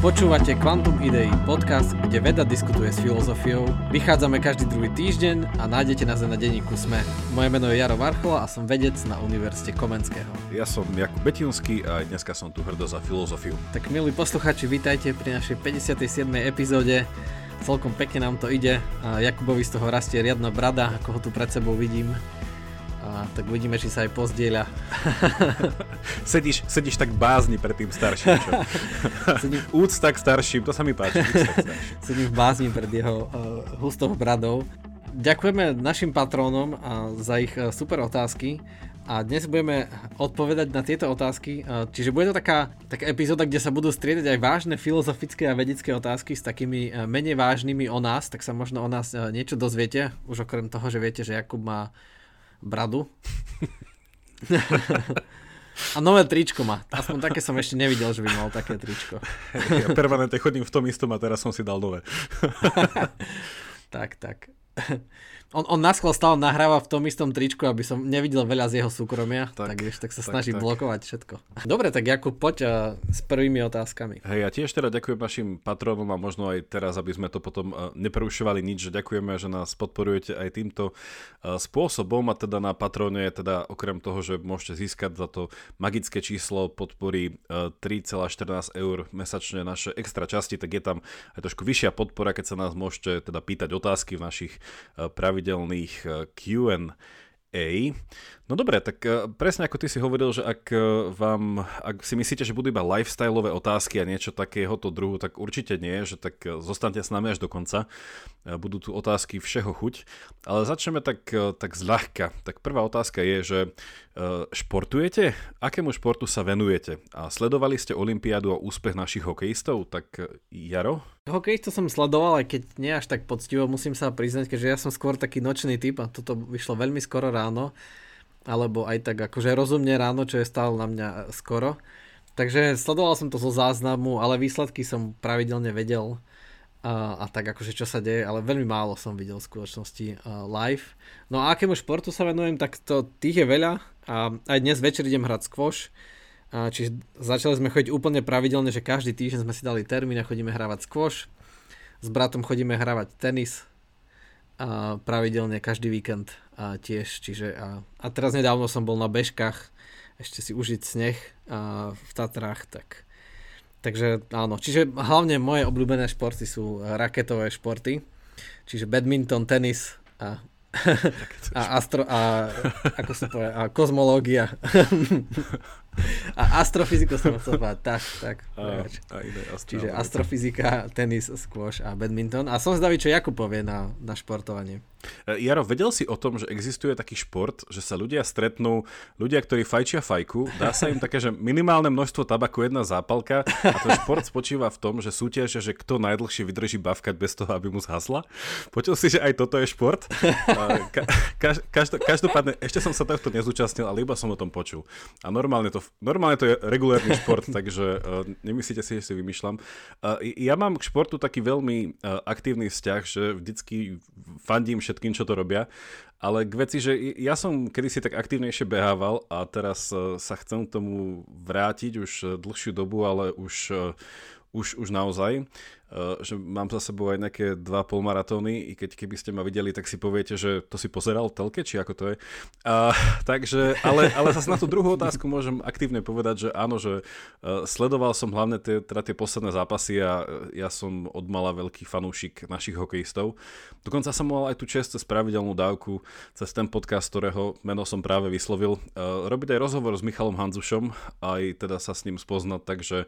Počúvate Quantum Idei, podcast, kde veda diskutuje s filozofiou. Vychádzame každý druhý týždeň a nájdete nás na denníku SME. Moje meno je Jaro Varchola a som vedec na Univerzite Komenského. Ja som Jakub Betinský a aj dneska som tu hrdo za filozofiu. Tak milí posluchači, vítajte pri našej 57. epizóde. Celkom pekne nám to ide. A Jakubovi z toho rastie riadna brada, ako ho tu pred sebou vidím. A tak uvidíme, či sa aj pozdieľa. sedíš, sedíš tak bázni pred tým starším, čo? Sedím... Úcta k starším, to sa mi páči. Sedím v bázni pred jeho uh, hustou bradou. Ďakujeme našim patrónom uh, za ich uh, super otázky a dnes budeme odpovedať na tieto otázky. Uh, čiže bude to taká, taká epizóda, kde sa budú striedať aj vážne filozofické a vedecké otázky s takými uh, menej vážnymi o nás, tak sa možno o nás uh, niečo dozviete, už okrem toho, že viete, že Jakub má bradu. A nové tričko má. Aspoň také som ešte nevidel, že by mal také tričko. Ja permanentne chodím v tom istom a teraz som si dal nové. tak, tak. On, on naschval stále nahráva v tom istom tričku, aby som nevidel veľa z jeho súkromia, tak, tak, vieš, tak sa tak, snaží tak. blokovať všetko. Dobre, tak Jakub, poď uh, s prvými otázkami. Hej, ja tiež teda ďakujem našim patrónom a možno aj teraz, aby sme to potom uh, neprerušovali nič, že ďakujeme, že nás podporujete aj týmto uh, spôsobom a teda na patróne teda okrem toho, že môžete získať za to magické číslo podpory uh, 3,14 eur mesačne naše extra časti, tak je tam aj trošku vyššia podpora, keď sa nás môžete teda pýtať otázky v našich uh, pravidlách pravidelných eh, Q&A. No dobre, tak e, presne ako ty si hovoril, že ak e, vám, ak si myslíte, že budú iba lifestyleové otázky a niečo takéhoto druhu, tak určite nie, že tak e, zostanete s nami až do konca. Budú tu otázky všeho chuť. Ale začneme tak, tak zľahka. Tak prvá otázka je, že športujete? Akému športu sa venujete? A sledovali ste Olympiádu a úspech našich hokejistov? Tak Jaro? Hokejistov som sledoval, aj keď nie až tak poctivo, musím sa priznať, keďže ja som skôr taký nočný typ a toto vyšlo veľmi skoro ráno alebo aj tak akože rozumne ráno, čo je stále na mňa skoro. Takže sledoval som to zo záznamu, ale výsledky som pravidelne vedel a, a tak akože čo sa deje, ale veľmi málo som videl v skutočnosti uh, live. No a akému športu sa venujem, tak to tých je veľa a aj dnes večer idem hrať squash, a čiže začali sme chodiť úplne pravidelne, že každý týždeň sme si dali termín a chodíme hravať squash. S bratom chodíme hravať tenis, a pravidelne každý víkend a tiež, čiže a, a teraz nedávno som bol na bežkách, ešte si užiť sneh a v Tatrách, tak takže áno, čiže hlavne moje obľúbené športy sú raketové športy, čiže badminton, tenis a a, astro, a, ako sa povie, a kozmológia. A astrofyziku som chcel povedať, tak, tak. A, a ide, Čiže astrofyzika, tenis, squash a badminton. A som zdavý, čo Jakub povie na, na športovanie. E, Jaro, vedel si o tom, že existuje taký šport, že sa ľudia stretnú, ľudia, ktorí fajčia fajku, dá sa im také, že minimálne množstvo tabaku, jedna zápalka a ten šport spočíva v tom, že súťažia, že kto najdlhšie vydrží bavkať bez toho, aby mu zhasla. Počul si, že aj toto je šport? Ka- ka- každopádne, ešte som sa tohto nezúčastnil, ale iba som o tom počul. A normálne to normálne to je regulárny šport, takže uh, nemyslíte si, že si vymýšľam. Uh, ja mám k športu taký veľmi uh, aktívny vzťah, že vždycky fandím všetkým, čo to robia. Ale k veci, že ja som kedysi tak aktívnejšie behával a teraz uh, sa chcem k tomu vrátiť už dlhšiu dobu, ale už, uh, už, už naozaj. Eh, že mám za sebou aj nejaké dva polmaratóny, i keď keby ste ma videli, tak si poviete, že to si pozeral telke, či ako to je. Uh, takže, ale, ale zase na tú druhú otázku môžem aktívne povedať, že áno, že uh, sledoval som hlavne tie, teda tie posledné zápasy a ja som odmala veľký fanúšik našich hokejistov. Dokonca som mal aj tú čest cez pravidelnú dávku, cez ten podcast, ktorého meno som práve vyslovil, robiť aj rozhovor s Michalom Hanzušom, aj teda sa s ním spoznať, takže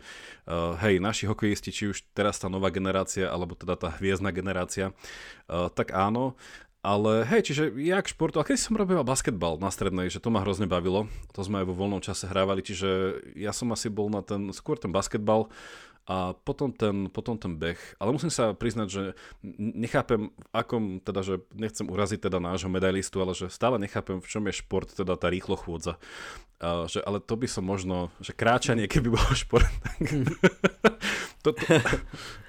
hej, naši hokejisti, či už teraz tá nová generácia, alebo teda tá hviezdna generácia, uh, tak áno. Ale hej, čiže ja k športu, a keď som robil basketbal na strednej, že to ma hrozne bavilo, to sme aj vo voľnom čase hrávali, čiže ja som asi bol na ten, skôr ten basketbal, a potom ten, potom ten beh. Ale musím sa priznať, že nechápem, v akom, teda, že nechcem uraziť teda nášho medailistu, ale že stále nechápem, v čom je šport, teda tá rýchlo chôdza. A, že, ale to by som možno, že kráčanie, keby bol šport, tak, To, to,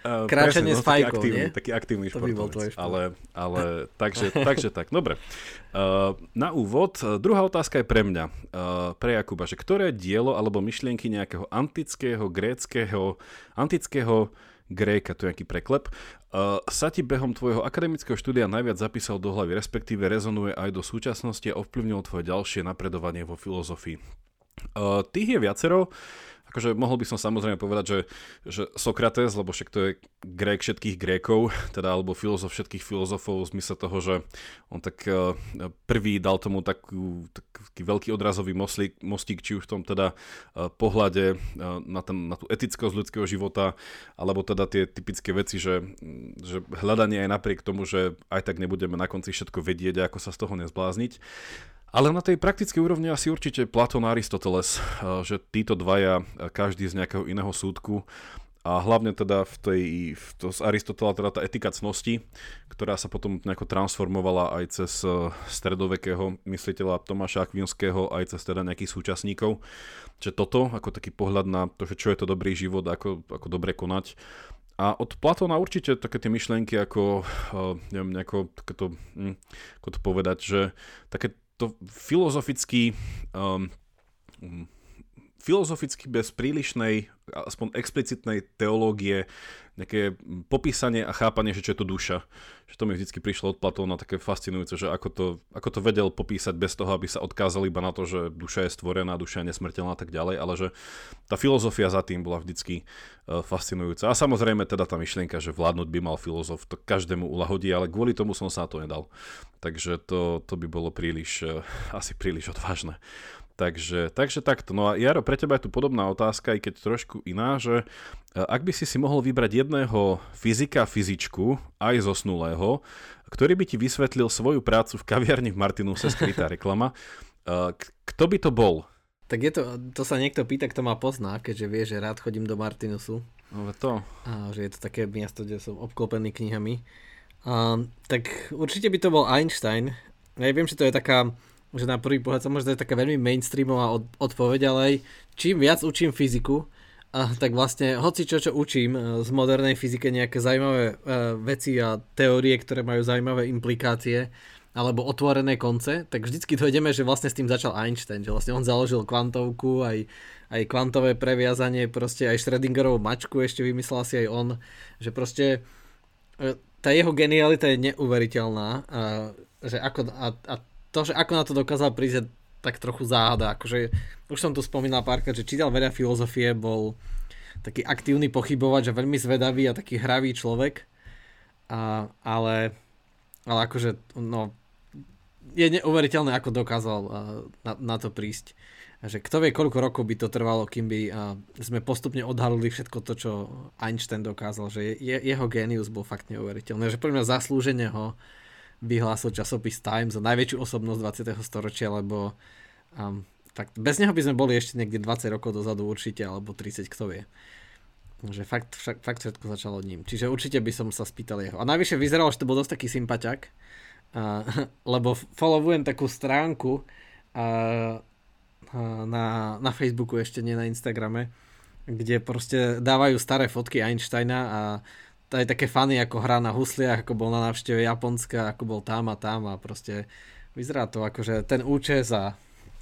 uh, Kráčanie s fajkou, taký aktívny, nie? Taký aktívny to by bol športovec. ale, ale takže, takže tak, dobre. Uh, na úvod, uh, druhá otázka je pre mňa, uh, pre Jakuba, že ktoré dielo alebo myšlienky nejakého antického, gréckého, antického Gréka, to je nejaký preklep, uh, sa ti behom tvojho akademického štúdia najviac zapísal do hlavy, respektíve rezonuje aj do súčasnosti a ovplyvnil tvoje ďalšie napredovanie vo filozofii. Uh, tých je viacero, Akože mohol by som samozrejme povedať, že, že Sokrates, lebo však to je Grék všetkých Grékov, teda alebo filozof všetkých filozofov v zmysle toho, že on tak uh, prvý dal tomu takú, taký veľký odrazový mostík, mostík, či už v tom teda uh, pohľade uh, na, ten, na tú etickosť ľudského života, alebo teda tie typické veci, že, že hľadanie aj napriek tomu, že aj tak nebudeme na konci všetko vedieť, ako sa z toho nezblázniť. Ale na tej praktickej úrovni asi určite Platón a Aristoteles, eh, že títo dvaja, eh, každý z nejakého iného súdku, a hlavne teda v tej, v to z Aristotela teda tá etika cnosti, ktorá sa potom nejako transformovala aj cez eh, stredovekého mysliteľa Tomáša Akvinského, aj cez teda nejakých súčasníkov. Čiže toto, ako taký pohľad na to, že čo je to dobrý život, ako, ako dobre konať. A od Platóna určite také tie myšlienky, ako, neviem, nejako, takéto, hm, ako to povedať, že také to filozoficky um, filozoficky bez prílišnej, aspoň explicitnej teológie, nejaké popísanie a chápanie, že čo je to duša. Že to mi vždy prišlo od Platóna také fascinujúce, že ako to, ako to vedel popísať bez toho, aby sa odkázali iba na to, že duša je stvorená, duša je nesmrteľná a tak ďalej, ale že tá filozofia za tým bola vždycky uh, fascinujúca. A samozrejme teda tá myšlienka, že vládnuť by mal filozof, to každému uľahodí, ale kvôli tomu som sa na to nedal. Takže to, to by bolo príliš, uh, asi príliš odvážne. Takže, takže takto. No a Jaro, pre teba je tu podobná otázka, aj keď trošku iná, že e, ak by si si mohol vybrať jedného fyzika, fyzičku, aj zosnulého, ktorý by ti vysvetlil svoju prácu v kaviarni v Martinuse, skrytá reklama, e, kto by to bol? Tak je to, to sa niekto pýta, kto ma pozná, keďže vie, že rád chodím do Martinusu. No to. A že je to také miesto, kde som obklopený knihami. A, tak určite by to bol Einstein. Ja viem, že to je taká že na prvý pohľad sa možno je taká veľmi mainstreamová od, odpoveď, ale aj čím viac učím fyziku, a tak vlastne hoci čo, čo učím e, z modernej fyzike, nejaké zaujímavé uh, veci a teórie, ktoré majú zaujímavé implikácie, alebo otvorené konce, tak vždycky dojdeme, že vlastne s tým začal Einstein, že vlastne on založil kvantovku, aj, aj kvantové previazanie, proste aj Schrödingerovú mačku ešte vymyslel si aj on, že proste e, tá jeho genialita je neuveriteľná, a, že ako, a, a to, že ako na to dokázal prísť, tak trochu záhada. Akože, už som tu spomínal párkrát, že čítal veľa filozofie, bol taký aktívny pochybovač a veľmi zvedavý a taký hravý človek. A, ale, ale akože, no, je neuveriteľné, ako dokázal na, na to prísť. Že kto vie, koľko rokov by to trvalo, kým by sme postupne odhalili všetko to, čo Einstein dokázal. Že je, jeho génius bol fakt neuveriteľný. Že pre mňa zaslúžene ho vyhlásil časopis Time za najväčšiu osobnosť 20. storočia, lebo um, tak bez neho by sme boli ešte niekde 20 rokov dozadu určite, alebo 30, kto vie. Že fakt, fakt, fakt všetko začalo ním. Čiže určite by som sa spýtal jeho. A najvyššie vyzeralo, že to bol dosť taký sympaťak, uh, lebo followujem takú stránku uh, na, na Facebooku, ešte nie na Instagrame, kde proste dávajú staré fotky Einsteina a aj také fany, ako hrá na husliach, ako bol na návšteve Japonska, ako bol tam a tam a proste vyzerá to ako, že ten účes a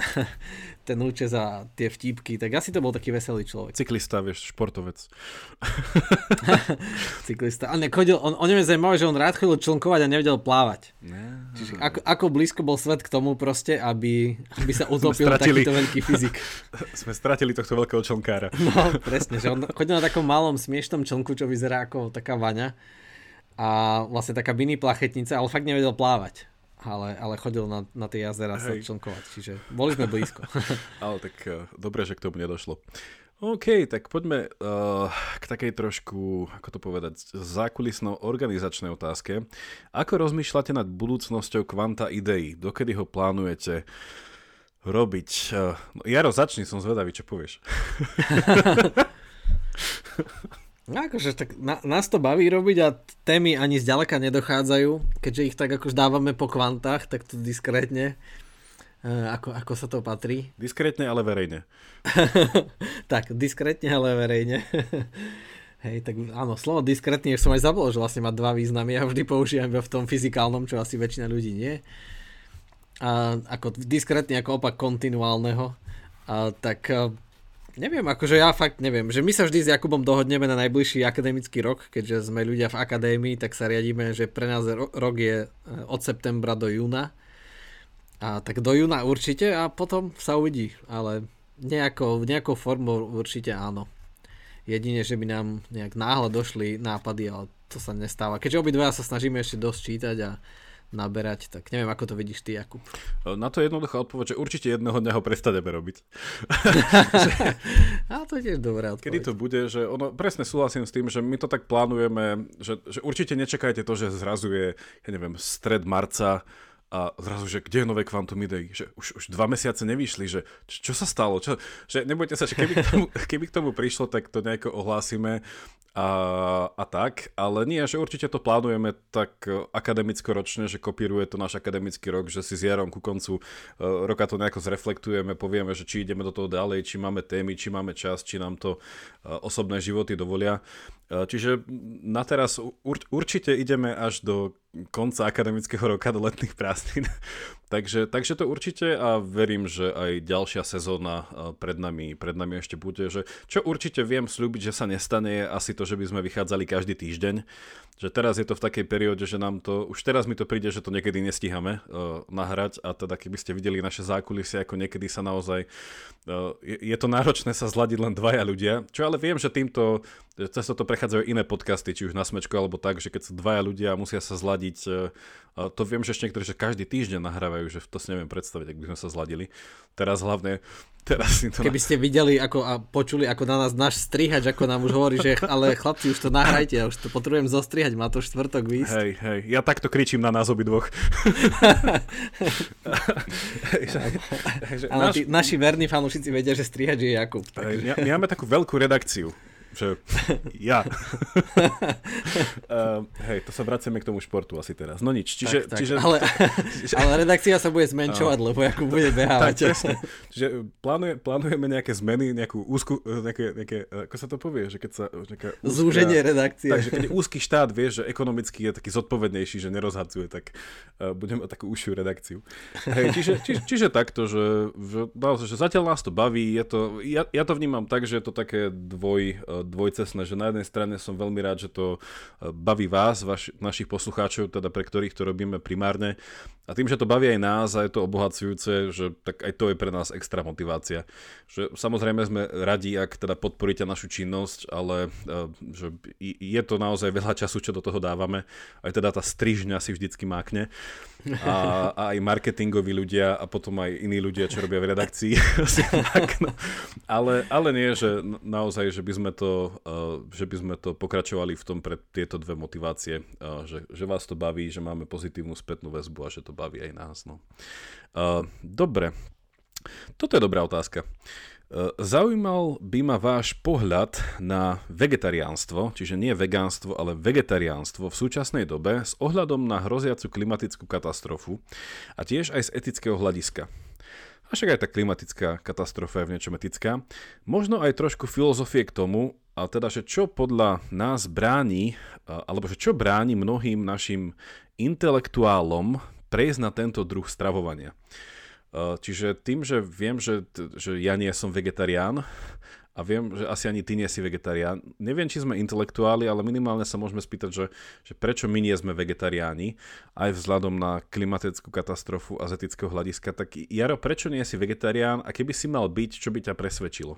ten účes a tie vtípky, tak asi to bol taký veselý človek. Cyklista, vieš, športovec. Cyklista. A nechodil, on, o ňom je zaujímavé, že on rád chodil člnkovať a nevedel plávať. Ne. Čiže ako, ako blízko bol svet k tomu proste, aby, aby sa utopil stratili, takýto veľký fyzik. Sme stratili tohto veľkého člnkára. No, presne, že on chodil na takom malom smiešnom člnku, čo vyzerá ako taká vaňa a vlastne taká mini plachetnica, ale fakt nevedel plávať ale, ale chodil na, na tie jazera sa člnkovať, čiže boli sme blízko. ale tak uh, dobre, že k tomu nedošlo. OK, tak poďme uh, k takej trošku, ako to povedať, zákulisno organizačnej otázke. Ako rozmýšľate nad budúcnosťou kvanta ideí? Dokedy ho plánujete robiť? Uh, Jaro, začni, som zvedavý, čo povieš. No akože tak na, nás to baví robiť a témy ani zďaleka nedochádzajú, keďže ich tak akož dávame po kvantách, tak to diskrétne, uh, ako, ako sa to patrí. Diskrétne, ale verejne. tak, diskrétne, ale verejne. Hej, tak áno, slovo diskrétny, som aj zabol, že vlastne má dva významy. Ja vždy používam iba v tom fyzikálnom, čo asi väčšina ľudí nie. A ako diskrétny ako opak kontinuálneho. A, tak a, neviem, akože ja fakt neviem, že my sa vždy s Jakubom dohodneme na najbližší akademický rok, keďže sme ľudia v akadémii, tak sa riadíme, že pre nás rok je e, od septembra do júna. A tak do júna určite a potom sa uvidí, ale nejakou, nejakou formou určite áno. Jedine, že by nám nejak náhle došli nápady, ale to sa nestáva. Keďže obidva sa snažíme ešte dosť čítať a naberať, tak neviem, ako to vidíš ty, Jakub. Na to jednoducho odpoveď, že určite jedného dňa ho prestaneme robiť. a to je tiež dobrá odpoveď. Kedy to bude, že ono, presne súhlasím s tým, že my to tak plánujeme, že, že určite nečakajte to, že zrazuje, ja neviem, stred marca, a zrazu, že kde je nové Quantum Idei? Že už, už dva mesiace nevyšli, že čo, čo sa stalo? Čo, že nebojte sa, že keby k, tomu, keby k tomu prišlo, tak to nejako ohlásime a, a tak, ale nie, že určite to plánujeme tak akademicko ročne, že kopíruje to náš akademický rok, že si s Jarom ku koncu uh, roka to nejako zreflektujeme, povieme, že či ideme do toho ďalej, či máme témy, či máme čas, či nám to uh, osobné životy dovolia. Čiže na teraz ur, určite ideme až do konca akademického roka do letných prázdnin. takže, takže to určite a verím, že aj ďalšia sezóna pred nami, pred nami ešte bude. Že, čo určite viem slúbiť, že sa nestane, je asi to, že by sme vychádzali každý týždeň. Že teraz je to v takej perióde, že nám to, už teraz mi to príde, že to niekedy nestíhame uh, nahrať a teda keby ste videli naše zákulisie, ako niekedy sa naozaj, uh, je, je to náročné sa zladiť len dvaja ľudia, čo ale viem, že týmto cez to prechádzajú iné podcasty, či už na smečku alebo tak, že keď sú dvaja ľudia a musia sa zladiť, e, to viem, že ešte niektorí, že každý týždeň nahrávajú, že to si neviem predstaviť, ak by sme sa zladili. Teraz hlavne, teraz si to... Keby ste videli ako, a počuli, ako na nás náš strihač, ako nám už hovorí, že ale chlapci, už to nahrajte, ja už to potrebujem zostrihať, má to štvrtok výsť. Hej, hej, ja takto kričím na nás ale tí, naši verní fanúšici vedia, že strihač je Jakub. Hej, my, my máme takú veľkú redakciu že ja. uh, hej, to sa vraciame k tomu športu asi teraz. No nič, čiže... Tak, tak. čiže ale, ale redakcia sa bude zmenšovať, uh, lebo ako bude behávať. Tak. Čiže plánuje, plánujeme nejaké zmeny, nejakú úzku, nejaké, nejaké, ako sa to povie, že keď sa... Nejaká úzka, Zúženie redakcie. Takže keď úzky štát vie, že ekonomicky je taký zodpovednejší, že nerozhadzuje, tak uh, budeme mať takú užšiu redakciu. Hej, čiže, čiže, čiže takto, že, že, že zatiaľ nás to baví, je to, ja, ja to vnímam tak, že je to také dvoj, dvojcesné, že na jednej strane som veľmi rád, že to e, baví vás, vaš, našich poslucháčov, teda pre ktorých to robíme primárne. A tým, že to baví aj nás a je to obohacujúce, že tak aj to je pre nás extra motivácia. Že samozrejme sme radi, ak teda podporíte našu činnosť, ale e, že je to naozaj veľa času, čo do toho dávame. Aj teda tá strižňa si vždycky mákne a, a aj marketingoví ľudia a potom aj iní ľudia, čo robia v redakcii. ale, ale nie, že naozaj, že by sme to, uh, že by sme to pokračovali v tom pre tieto dve motivácie, uh, že, že vás to baví, že máme pozitívnu spätnú väzbu a že to baví aj nás. No. Uh, dobre, toto je dobrá otázka. Zaujímal by ma váš pohľad na vegetariánstvo, čiže nie vegánstvo, ale vegetariánstvo v súčasnej dobe s ohľadom na hroziacu klimatickú katastrofu a tiež aj z etického hľadiska. A však aj tá klimatická katastrofa je v niečom etická. Možno aj trošku filozofie k tomu, a teda, že čo podľa nás bráni, alebo že čo bráni mnohým našim intelektuálom prejsť na tento druh stravovania. Čiže tým, že viem, že, že ja nie som vegetarián a viem, že asi ani ty nie si vegetarián, neviem, či sme intelektuáli, ale minimálne sa môžeme spýtať, že, že prečo my nie sme vegetariáni, aj vzhľadom na klimatickú katastrofu a z etického hľadiska. Tak Jaro, prečo nie si vegetarián a keby si mal byť, čo by ťa presvedčilo?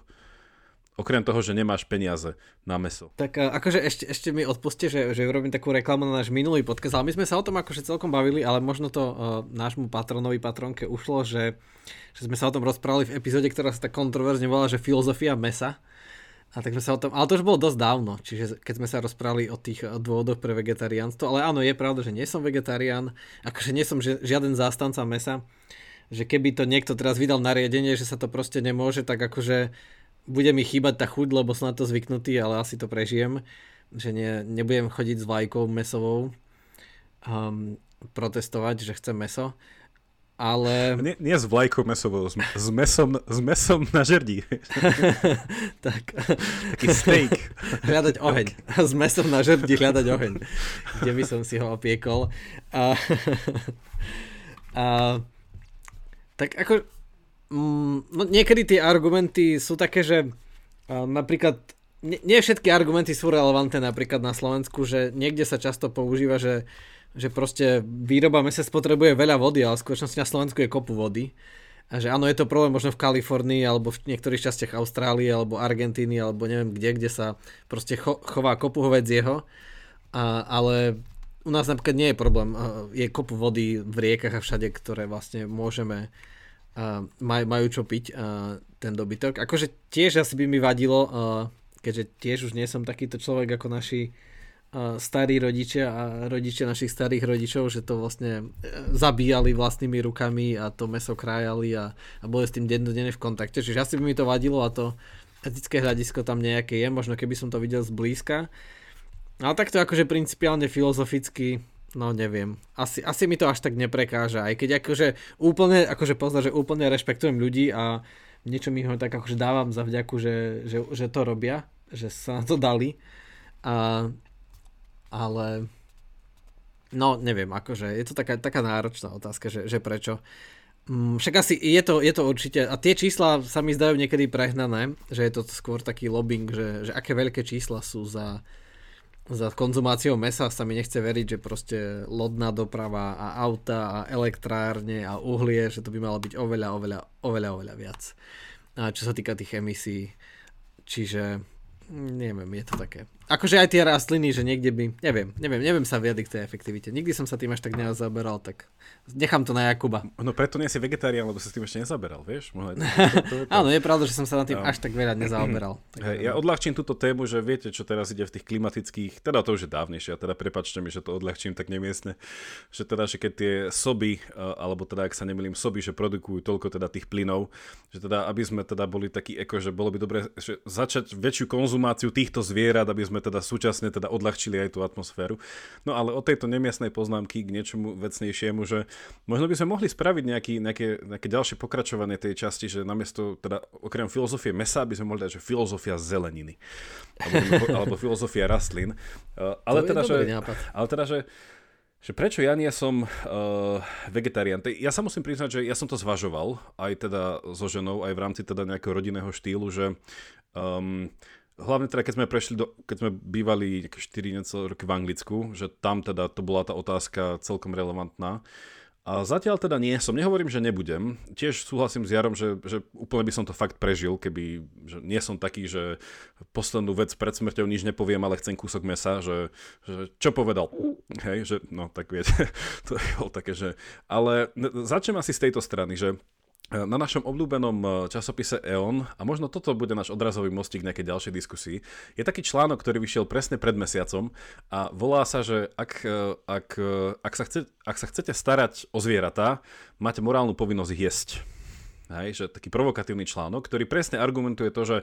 Okrem toho, že nemáš peniaze na meso. Tak akože ešte, ešte mi odpuste, že, že urobím takú reklamu na náš minulý podcast, ale my sme sa o tom akože celkom bavili, ale možno to uh, nášmu patronovi, patronke ušlo, že, že sme sa o tom rozprávali v epizóde, ktorá sa tak kontroverzne volá, že filozofia mesa. A tak sme sa o tom, ale to už bolo dosť dávno, čiže keď sme sa rozprávali o tých dôvodoch pre vegetariánstvo, ale áno, je pravda, že nie som vegetarián, akože nie som žiaden zástanca mesa, že keby to niekto teraz vydal nariadenie, že sa to proste nemôže, tak akože bude mi chýbať tá chuť, lebo som na to zvyknutý, ale asi to prežijem, že ne, nebudem chodiť s vlajkou mesovou um, protestovať, že chcem meso. ale... Nie, nie s vlajkou mesovou, s, s, mesom, s mesom na žerdí. tak. Taký steak. hľadať oheň. S mesom na žerdí hľadať oheň. Kde by som si ho opiekol. A, a, tak ako... Mm, no niekedy tie argumenty sú také, že napríklad nie, nie všetky argumenty sú relevantné napríklad na Slovensku, že niekde sa často používa, že že proste výroba mesa spotrebuje veľa vody, ale v skutočnosti na Slovensku je kopu vody. A že áno, je to problém možno v Kalifornii, alebo v niektorých častiach Austrálie, alebo Argentíny, alebo neviem kde, kde sa proste cho- chová kopu hovedzieho. A, ale u nás napríklad nie je problém. Je kopu vody v riekach a všade, ktoré vlastne môžeme a maj, majú čo piť a ten dobytok. Akože tiež asi by mi vadilo, keďže tiež už nie som takýto človek ako naši starí rodičia a rodičia našich starých rodičov, že to vlastne zabíjali vlastnými rukami a to meso krájali a, a boli s tým dennodenne v kontakte. Čiže asi by mi to vadilo a to etické hľadisko tam nejaké je, možno keby som to videl zblízka. Ale takto akože principiálne filozoficky, no neviem. Asi, asi mi to až tak neprekáža, aj keď akože úplne, akože pozor, že úplne rešpektujem ľudí a niečo mi ho tak akože dávam za vďaku, že, že, že to robia, že sa na to dali. A ale no neviem, akože je to taká, taká náročná otázka, že, že prečo. Mm, však asi je to, je to určite, a tie čísla sa mi zdajú niekedy prehnané, že je to skôr taký lobbying, že, že aké veľké čísla sú za, za konzumáciou mesa, sa mi nechce veriť, že proste lodná doprava a auta a elektrárne a uhlie, že to by malo byť oveľa, oveľa, oveľa, oveľa viac. A čo sa týka tých emisí. Čiže neviem, je to také. Akože aj tie rastliny, že niekde by, neviem, neviem, neviem sa vyjadriť k tej efektivite. Nikdy som sa tým až tak nezaberal, tak nechám to na Jakuba. No preto nie si vegetarián, lebo sa s tým ešte nezaberal, vieš? Mohli, to, to, to, Áno, je pravda, že som sa na tým no. až tak veľa nezaoberal. Hey, ja odľahčím túto tému, že viete, čo teraz ide v tých klimatických, teda to už je dávnejšie, a teda prepačte mi, že to odľahčím tak nemiestne, že teda, že keď tie soby, alebo teda, ak sa nemýlim, soby, že produkujú toľko teda tých plynov, že teda, aby sme teda boli takí eko, že bolo by dobre že začať väčšiu konzumáciu týchto zvierat, aby sme teda súčasne teda odľahčili aj tú atmosféru. No ale od tejto nemiestnej poznámky k niečomu vecnejšiemu, že možno by sme mohli spraviť nejaký, nejaké, nejaké ďalšie pokračovanie tej časti, že namiesto teda okrem filozofie mesa by sme mohli dať, že filozofia zeleniny. Alebo, alebo filozofia rastlín. Uh, ale, teda, že, ale teda, že že prečo ja nie som uh, vegetarián. Ja sa musím priznať, že ja som to zvažoval, aj teda so ženou, aj v rámci teda nejakého rodinného štýlu, že um, hlavne teda keď sme prešli, do, keď sme bývali 4 nieco roky v Anglicku, že tam teda to bola tá otázka celkom relevantná. A zatiaľ teda nie som, nehovorím, že nebudem. Tiež súhlasím s Jarom, že, že úplne by som to fakt prežil, keby že nie som taký, že poslednú vec pred smrťou nič nepoviem, ale chcem kúsok mesa, že, že čo povedal. Hej, že no tak viete, to je také, že... Ale začnem asi z tejto strany, že na našom obľúbenom e, časopise EON, a možno toto bude náš odrazový mostík nejakej ďalšej diskusii, je taký článok, ktorý vyšiel presne pred mesiacom a volá sa, že ak, e, ak, e, ak, sa, chce, ak sa chcete starať o zvieratá, máte morálnu povinnosť jesť. Hej, že taký provokatívny článok, ktorý presne argumentuje to, že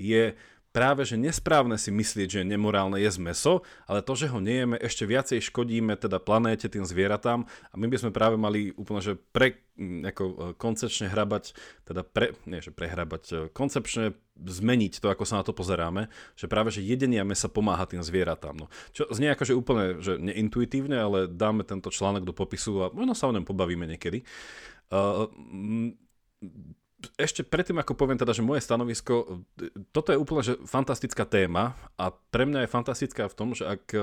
je práve že nesprávne si myslieť, že je nemorálne jesť meso, ale to, že ho nejeme, ešte viacej škodíme teda planéte, tým zvieratám a my by sme práve mali úplne, že pre, ako e, koncepčne hrabať, teda pre, nie že prehrabať, e, koncepčne zmeniť to, ako sa na to pozeráme, že práve, že jedenie mesa pomáha tým zvieratám. No, čo znie akože úplne, že neintuitívne, ale dáme tento článok do popisu a možno sa o ňom pobavíme niekedy. Uh, ešte predtým, ako poviem teda, že moje stanovisko, toto je úplne že fantastická téma a pre mňa je fantastická v tom, že ak e,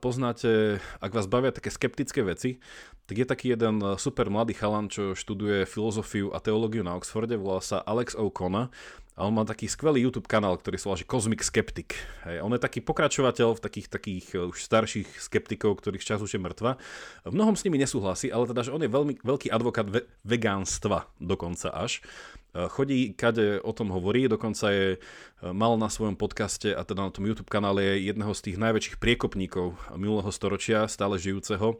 poznáte, ak vás bavia také skeptické veci, tak je taký jeden super mladý chalan, čo študuje filozofiu a teológiu na Oxforde, volá sa Alex O'Connor a on má taký skvelý YouTube kanál, ktorý sa volá Cosmic Skeptic. Hej, on je taký pokračovateľ v takých, takých eh, už starších skeptikov, ktorých čas už je mŕtva. V mnohom s nimi nesúhlasí, ale teda, že on je veľmi veľký advokát ve- vegánstva dokonca až. Eh, chodí, kade o tom hovorí, dokonca je, eh, mal na svojom podcaste a teda na tom YouTube kanále je jedného z tých najväčších priekopníkov minulého storočia, stále žijúceho,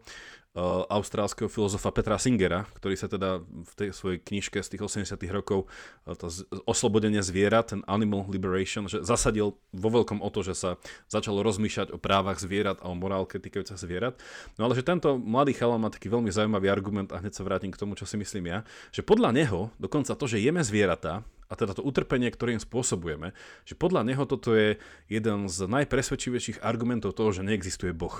austrálskeho filozofa Petra Singera, ktorý sa teda v tej svojej knižke z tých 80 rokov uh, to oslobodenie zvierat, ten Animal Liberation, že zasadil vo veľkom o to, že sa začalo rozmýšľať o právach zvierat a o morálke týkajúca zvierat. No ale že tento mladý chalán má taký veľmi zaujímavý argument a hneď sa vrátim k tomu, čo si myslím ja, že podľa neho dokonca to, že jeme zvieratá, a teda to utrpenie, ktorým spôsobujeme, že podľa neho toto je jeden z najpresvedčivejších argumentov toho, že neexistuje Boh.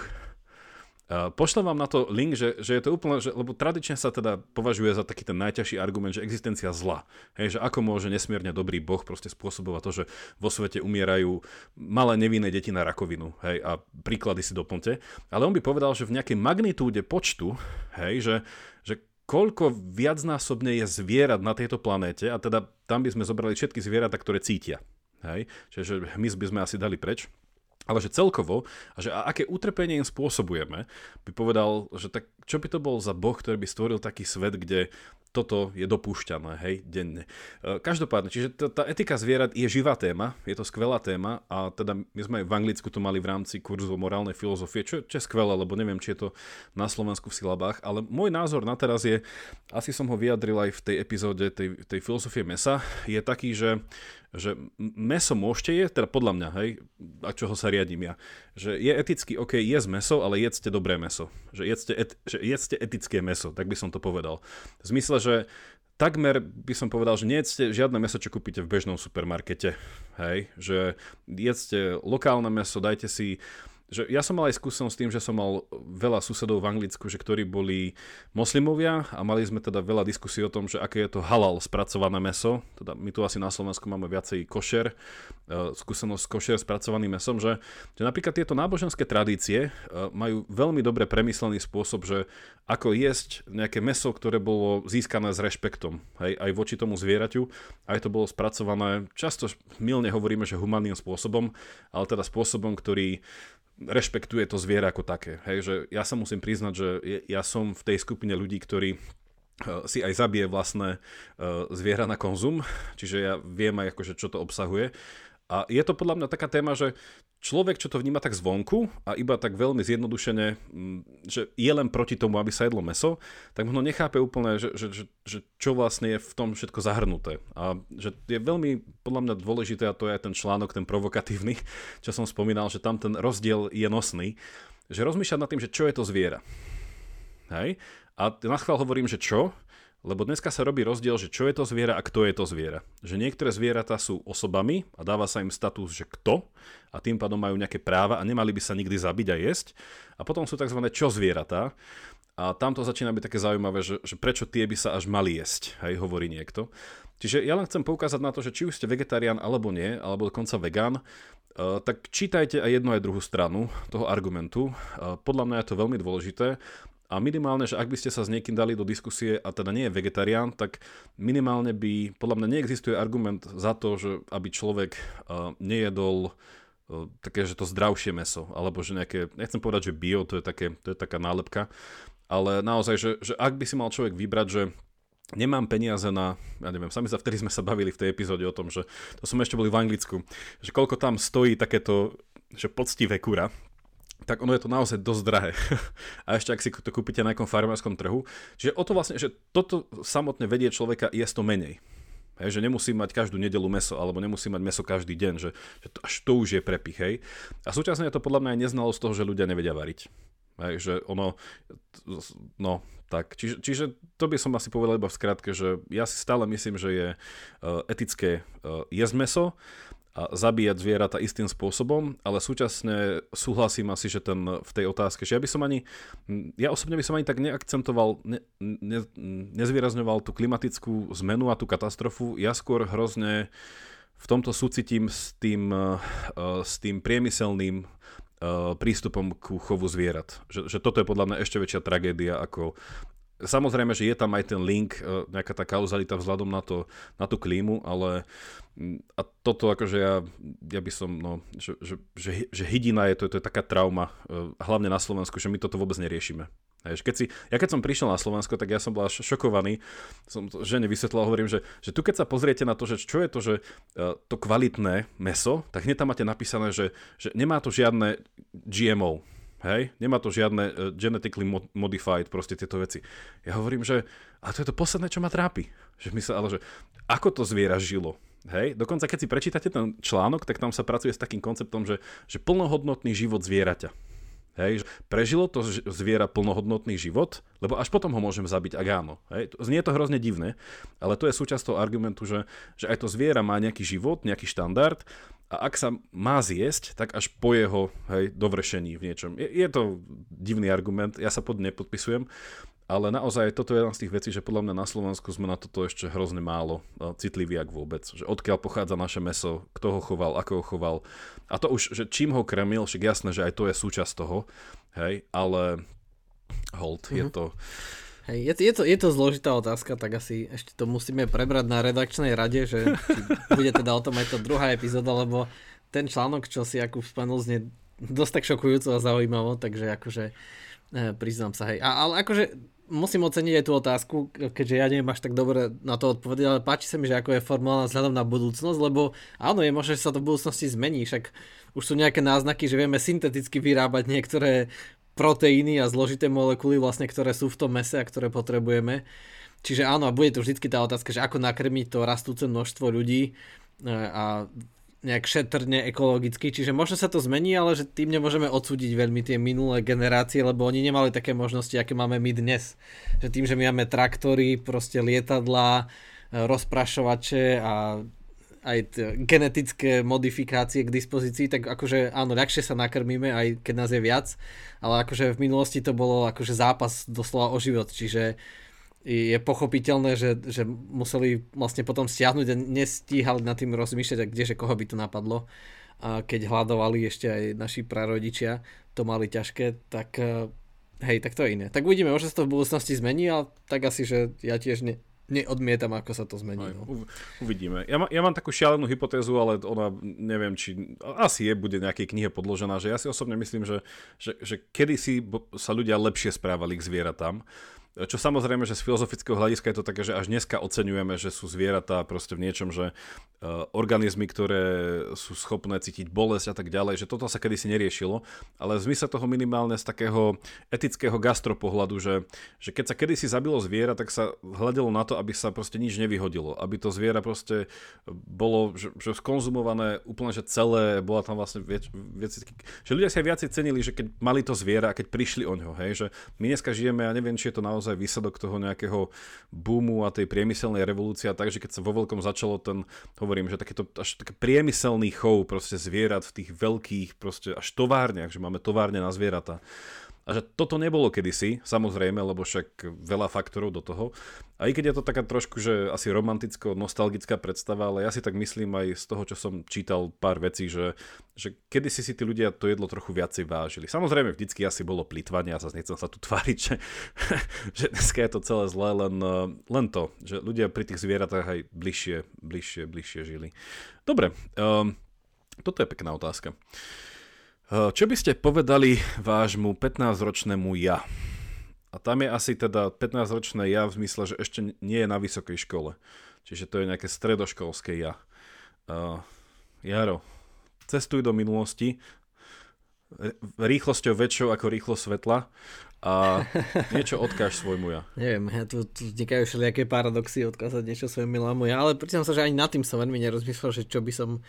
Pošlem vám na to link, že, že je to úplne, že, lebo tradične sa teda považuje za taký ten najťažší argument, že existencia zla. Hej, že ako môže nesmierne dobrý boh proste spôsobovať to, že vo svete umierajú malé nevinné deti na rakovinu. Hej, a príklady si doplňte. Ale on by povedal, že v nejakej magnitúde počtu, hej, že, že koľko viacnásobne je zvierat na tejto planéte, a teda tam by sme zobrali všetky zvieratá, ktoré cítia. Hej? Čiže hmyz by sme asi dali preč ale že celkovo, a že aké utrpenie im spôsobujeme, by povedal, že tak čo by to bol za boh, ktorý by stvoril taký svet, kde toto je dopúšťané, hej, denne. E, každopádne, čiže tá, tá etika zvierat je živá téma, je to skvelá téma a teda my sme v Anglicku to mali v rámci kurzu morálnej filozofie, čo, čo je skvelé, lebo neviem, či je to na Slovensku v silabách, ale môj názor na teraz je, asi som ho vyjadril aj v tej epizóde tej, tej filozofie mesa, je taký, že že meso môžete jesť, teda podľa mňa, hej, a čoho sa riadím ja, že je eticky OK jesť meso, ale jedzte dobré meso. Že jedzte, et, že jedzte etické meso, tak by som to povedal. V zmysle, že takmer by som povedal, že nejedzte žiadne meso, čo kúpite v bežnom supermarkete. Hej, že jedzte lokálne meso, dajte si že ja som mal aj skúsenosť s tým, že som mal veľa susedov v Anglicku, že ktorí boli moslimovia a mali sme teda veľa diskusí o tom, že aké je to halal spracované meso. Teda my tu asi na Slovensku máme viacej košer, uh, skúsenosť s košer spracovaným mesom, že, že napríklad tieto náboženské tradície uh, majú veľmi dobre premyslený spôsob, že ako jesť nejaké meso, ktoré bolo získané s rešpektom, hej, aj voči tomu zvieraťu, aj to bolo spracované, často milne hovoríme, že humanným spôsobom, ale teda spôsobom, ktorý rešpektuje to zviera ako také. Hej, že ja sa musím priznať, že ja som v tej skupine ľudí, ktorí eh, si aj zabije vlastné uh, zviera na konzum, čiže ja viem aj akože, čo to obsahuje. A je to podľa mňa taká téma, že človek, čo to vníma tak zvonku a iba tak veľmi zjednodušene, mm, že je len proti tomu, aby sa jedlo meso, tak možno nechápe úplne, že, že, že, že čo vlastne je v tom všetko zahrnuté. A že je veľmi podľa mňa dôležité, a to je aj ten článok, ten provokatívny, čo som spomínal, že tam ten rozdiel je nosný, že rozmýšľať nad tým, že čo je to zviera. Hej? A na chvíľu hovorím, že čo, lebo dneska sa robí rozdiel, že čo je to zviera a kto je to zviera. Že niektoré zvieratá sú osobami a dáva sa im status, že kto a tým pádom majú nejaké práva a nemali by sa nikdy zabiť a jesť. A potom sú tzv. čo zvieratá a tam to začína byť také zaujímavé, že, že prečo tie by sa až mali jesť, hej, hovorí niekto. Čiže ja len chcem poukázať na to, že či už ste vegetarián alebo nie, alebo dokonca vegán, Uh, tak čítajte aj jednu aj druhú stranu toho argumentu. Uh, podľa mňa je to veľmi dôležité a minimálne, že ak by ste sa s niekým dali do diskusie a teda nie je vegetarián, tak minimálne by, podľa mňa neexistuje argument za to, že aby človek uh, nejedol uh, také, že to zdravšie meso, alebo že nejaké, nechcem povedať, že bio, to je, také, to je taká nálepka, ale naozaj, že, že ak by si mal človek vybrať, že nemám peniaze na, ja neviem, sami sa vtedy sme sa bavili v tej epizóde o tom, že to som ešte boli v Anglicku, že koľko tam stojí takéto že poctivé kura, tak ono je to naozaj dosť drahé. A ešte ak si to kúpite na nejakom farmárskom trhu. Čiže o to vlastne, že toto samotne vedie človeka jesť to menej. Hej, že nemusí mať každú nedelu meso, alebo nemusí mať meso každý deň, že, že to, až to už je prepich. A súčasne je to podľa mňa aj neznalosť toho, že ľudia nevedia variť. Hej, že ono, no, tak, čiže, čiže to by som asi povedal iba v skratke, že ja si stále myslím, že je uh, etické uh, jesť meso, a zabíjať zvieratá istým spôsobom, ale súčasne súhlasím asi, že ten v tej otázke, že ja by som ani, ja osobne by som ani tak neakcentoval, ne, ne, nezvýrazňoval tú klimatickú zmenu a tú katastrofu, ja skôr hrozne v tomto súcitím s tým, uh, s tým priemyselným uh, prístupom ku chovu zvierat. Že, že toto je podľa mňa ešte väčšia tragédia ako Samozrejme, že je tam aj ten link, uh, nejaká tá kauzalita vzhľadom na, to, na tú klímu, ale uh, a toto akože ja, ja by som, no, že, že, že, že hydina je to, to je taká trauma, e, hlavne na Slovensku, že my toto vôbec neriešime. Keď si, ja keď som prišiel na Slovensko, tak ja som bol až šokovaný, som to žene vysvetlil, hovorím, že, že tu keď sa pozriete na to, že čo je to, že uh, to kvalitné meso, tak hneď tam máte napísané, že, že nemá to žiadne GMO, Hej, nemá to žiadne uh, genetically modified, proste tieto veci. Ja hovorím, že a to je to posledné, čo ma trápi. Že mysle, ale že ako to zviera žilo? Hej, dokonca keď si prečítate ten článok, tak tam sa pracuje s takým konceptom, že, že plnohodnotný život zvieraťa. Hej, prežilo to zviera plnohodnotný život, lebo až potom ho môžem zabiť, ak áno. Hej, znie to hrozne divné, ale to je súčasť toho argumentu, že, že aj to zviera má nejaký život, nejaký štandard a ak sa má zjesť, tak až po jeho hej, dovršení v niečom. Je, je to divný argument, ja sa pod nepodpisujem, ale naozaj toto je jedna z tých vecí, že podľa mňa na Slovensku sme na toto ešte hrozne málo citliví, ak vôbec. Že odkiaľ pochádza naše meso, kto ho choval, ako ho choval. A to už, že čím ho kremil, však jasné, že aj to je súčasť toho, hej, ale hold, mm-hmm. je mhm. to... Hej, je, je, to, je to zložitá otázka, tak asi ešte to musíme prebrať na redakčnej rade, že bude teda o tom aj to druhá epizóda, lebo ten článok, čo si Jakub spomenul, znie dosť tak šokujúco a zaujímavo, takže akože eh, priznám sa, hej. A, ale akože musím oceniť aj tú otázku, keďže ja neviem až tak dobre na to odpovedať, ale páči sa mi, že ako je formálna vzhľadom na budúcnosť, lebo áno, je možné, že sa to v budúcnosti zmení, však už sú nejaké náznaky, že vieme synteticky vyrábať niektoré proteíny a zložité molekuly, vlastne, ktoré sú v tom mese a ktoré potrebujeme. Čiže áno, a bude tu vždy tá otázka, že ako nakrmiť to rastúce množstvo ľudí e, a nejak šetrne ekologicky, čiže možno sa to zmení, ale že tým nemôžeme odsúdiť veľmi tie minulé generácie, lebo oni nemali také možnosti, aké máme my dnes. Že tým, že my máme traktory, proste lietadla, e, rozprašovače a aj t- genetické modifikácie k dispozícii, tak akože áno, ľahšie sa nakrmíme, aj keď nás je viac, ale akože v minulosti to bolo akože zápas doslova o život, čiže je pochopiteľné, že, že museli vlastne potom stiahnuť a nestíhali nad tým rozmýšľať, a kdeže koho by to napadlo. A keď hľadovali ešte aj naši prarodičia, to mali ťažké, tak hej, tak to je iné. Tak uvidíme, možno sa to v budúcnosti zmení, ale tak asi, že ja tiež ne, neodmietam, ako sa to zmení. No. Uvidíme. Ja, má, ja mám takú šialenú hypotézu, ale ona, neviem, či asi je, bude nejakej knihe podložená, že ja si osobne myslím, že, že, že kedysi sa ľudia lepšie správali k zvieratám čo samozrejme, že z filozofického hľadiska je to také, že až dneska oceňujeme, že sú zvieratá proste v niečom, že uh, organizmy, ktoré sú schopné cítiť bolesť a tak ďalej, že toto sa kedysi neriešilo, ale v zmysle toho minimálne z takého etického gastropohľadu, že, že keď sa kedysi zabilo zviera, tak sa hľadelo na to, aby sa proste nič nevyhodilo, aby to zviera proste bolo že, že skonzumované úplne, že celé, bola tam vlastne vec, vec, že ľudia si aj viacej cenili, že keď mali to zviera a keď prišli o ňo, hej, že my dneska žijeme, ja neviem, či je to naozaj naozaj výsledok toho nejakého boomu a tej priemyselnej revolúcie takže keď sa vo veľkom začalo ten, hovorím, že takéto až taký priemyselný chov proste zvierat v tých veľkých proste až továrniach, že máme továrne na zvieratá a že toto nebolo kedysi, samozrejme, lebo však veľa faktorov do toho. A i keď je to taká trošku, že asi romanticko-nostalgická predstava, ale ja si tak myslím aj z toho, čo som čítal pár vecí, že, že kedysi si tí ľudia to jedlo trochu viacej vážili. Samozrejme, vždycky asi bolo plýtvanie a zase nechcem sa tu tváriť, že, že dneska je to celé zlé, len, len to, že ľudia pri tých zvieratách aj bližšie, bližšie, bližšie žili. Dobre, um, toto je pekná otázka. Eh, čo by ste povedali vášmu 15-ročnému ja? A tam je asi teda 15-ročné ja v zmysle, že ešte nie je na vysokej škole. Čiže to je nejaké stredoškolské ja. Uh, Jaro, cestuj do minulosti rýchlosťou väčšou ako rýchlosť svetla a niečo odkáž svojmu ja. Neviem, ja tu, tu vznikajú všelijaké paradoxy odkázať niečo svojmu milému ja, ale priznám sa, že ani nad tým som veľmi nerozmýšľal, že čo by som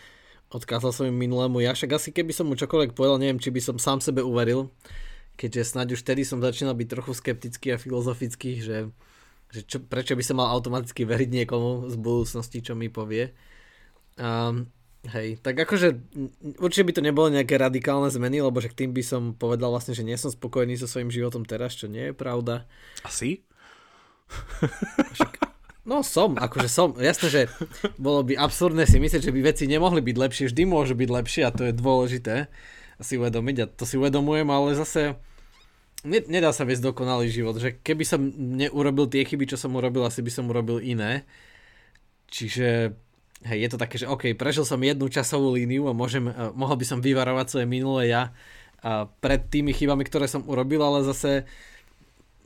odkázal som im minulému ja, však asi keby som mu čokoľvek povedal, neviem, či by som sám sebe uveril, keďže snáď už vtedy som začínal byť trochu skeptický a filozofický, že, že čo, prečo by som mal automaticky veriť niekomu z budúcnosti, čo mi povie. Um, hej, tak akože určite by to nebolo nejaké radikálne zmeny, lebo že k tým by som povedal vlastne, že nie som spokojný so svojím životom teraz, čo nie je pravda. Asi? Však, No som, akože som. Jasné, že bolo by absurdné si myslieť, že by veci nemohli byť lepšie. Vždy môžu byť lepšie a to je dôležité si uvedomiť a to si uvedomujem, ale zase ne, nedá sa viesť dokonalý život. Že keby som neurobil tie chyby, čo som urobil, asi by som urobil iné. Čiže hej, je to také, že OK, prežil som jednu časovú líniu a môžem, uh, mohol by som vyvarovať svoje minulé ja pred tými chybami, ktoré som urobil, ale zase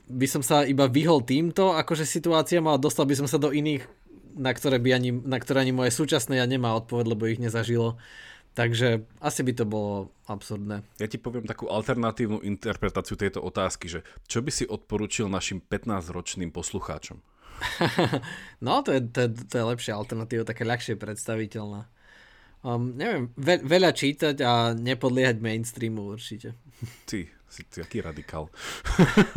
by som sa iba vyhol týmto akože situáciám a dostal by som sa do iných, na ktoré, by ani, na ktoré ani moje súčasné ja nemá odpoveď, lebo ich nezažilo. Takže asi by to bolo absurdné. Ja ti poviem takú alternatívnu interpretáciu tejto otázky, že čo by si odporučil našim 15-ročným poslucháčom? no, to je, to, je, to je lepšia alternatíva, také ľahšie predstaviteľná. Um, neviem, ve, veľa čítať a nepodliehať mainstreamu určite. Ty, si ty aký radikál.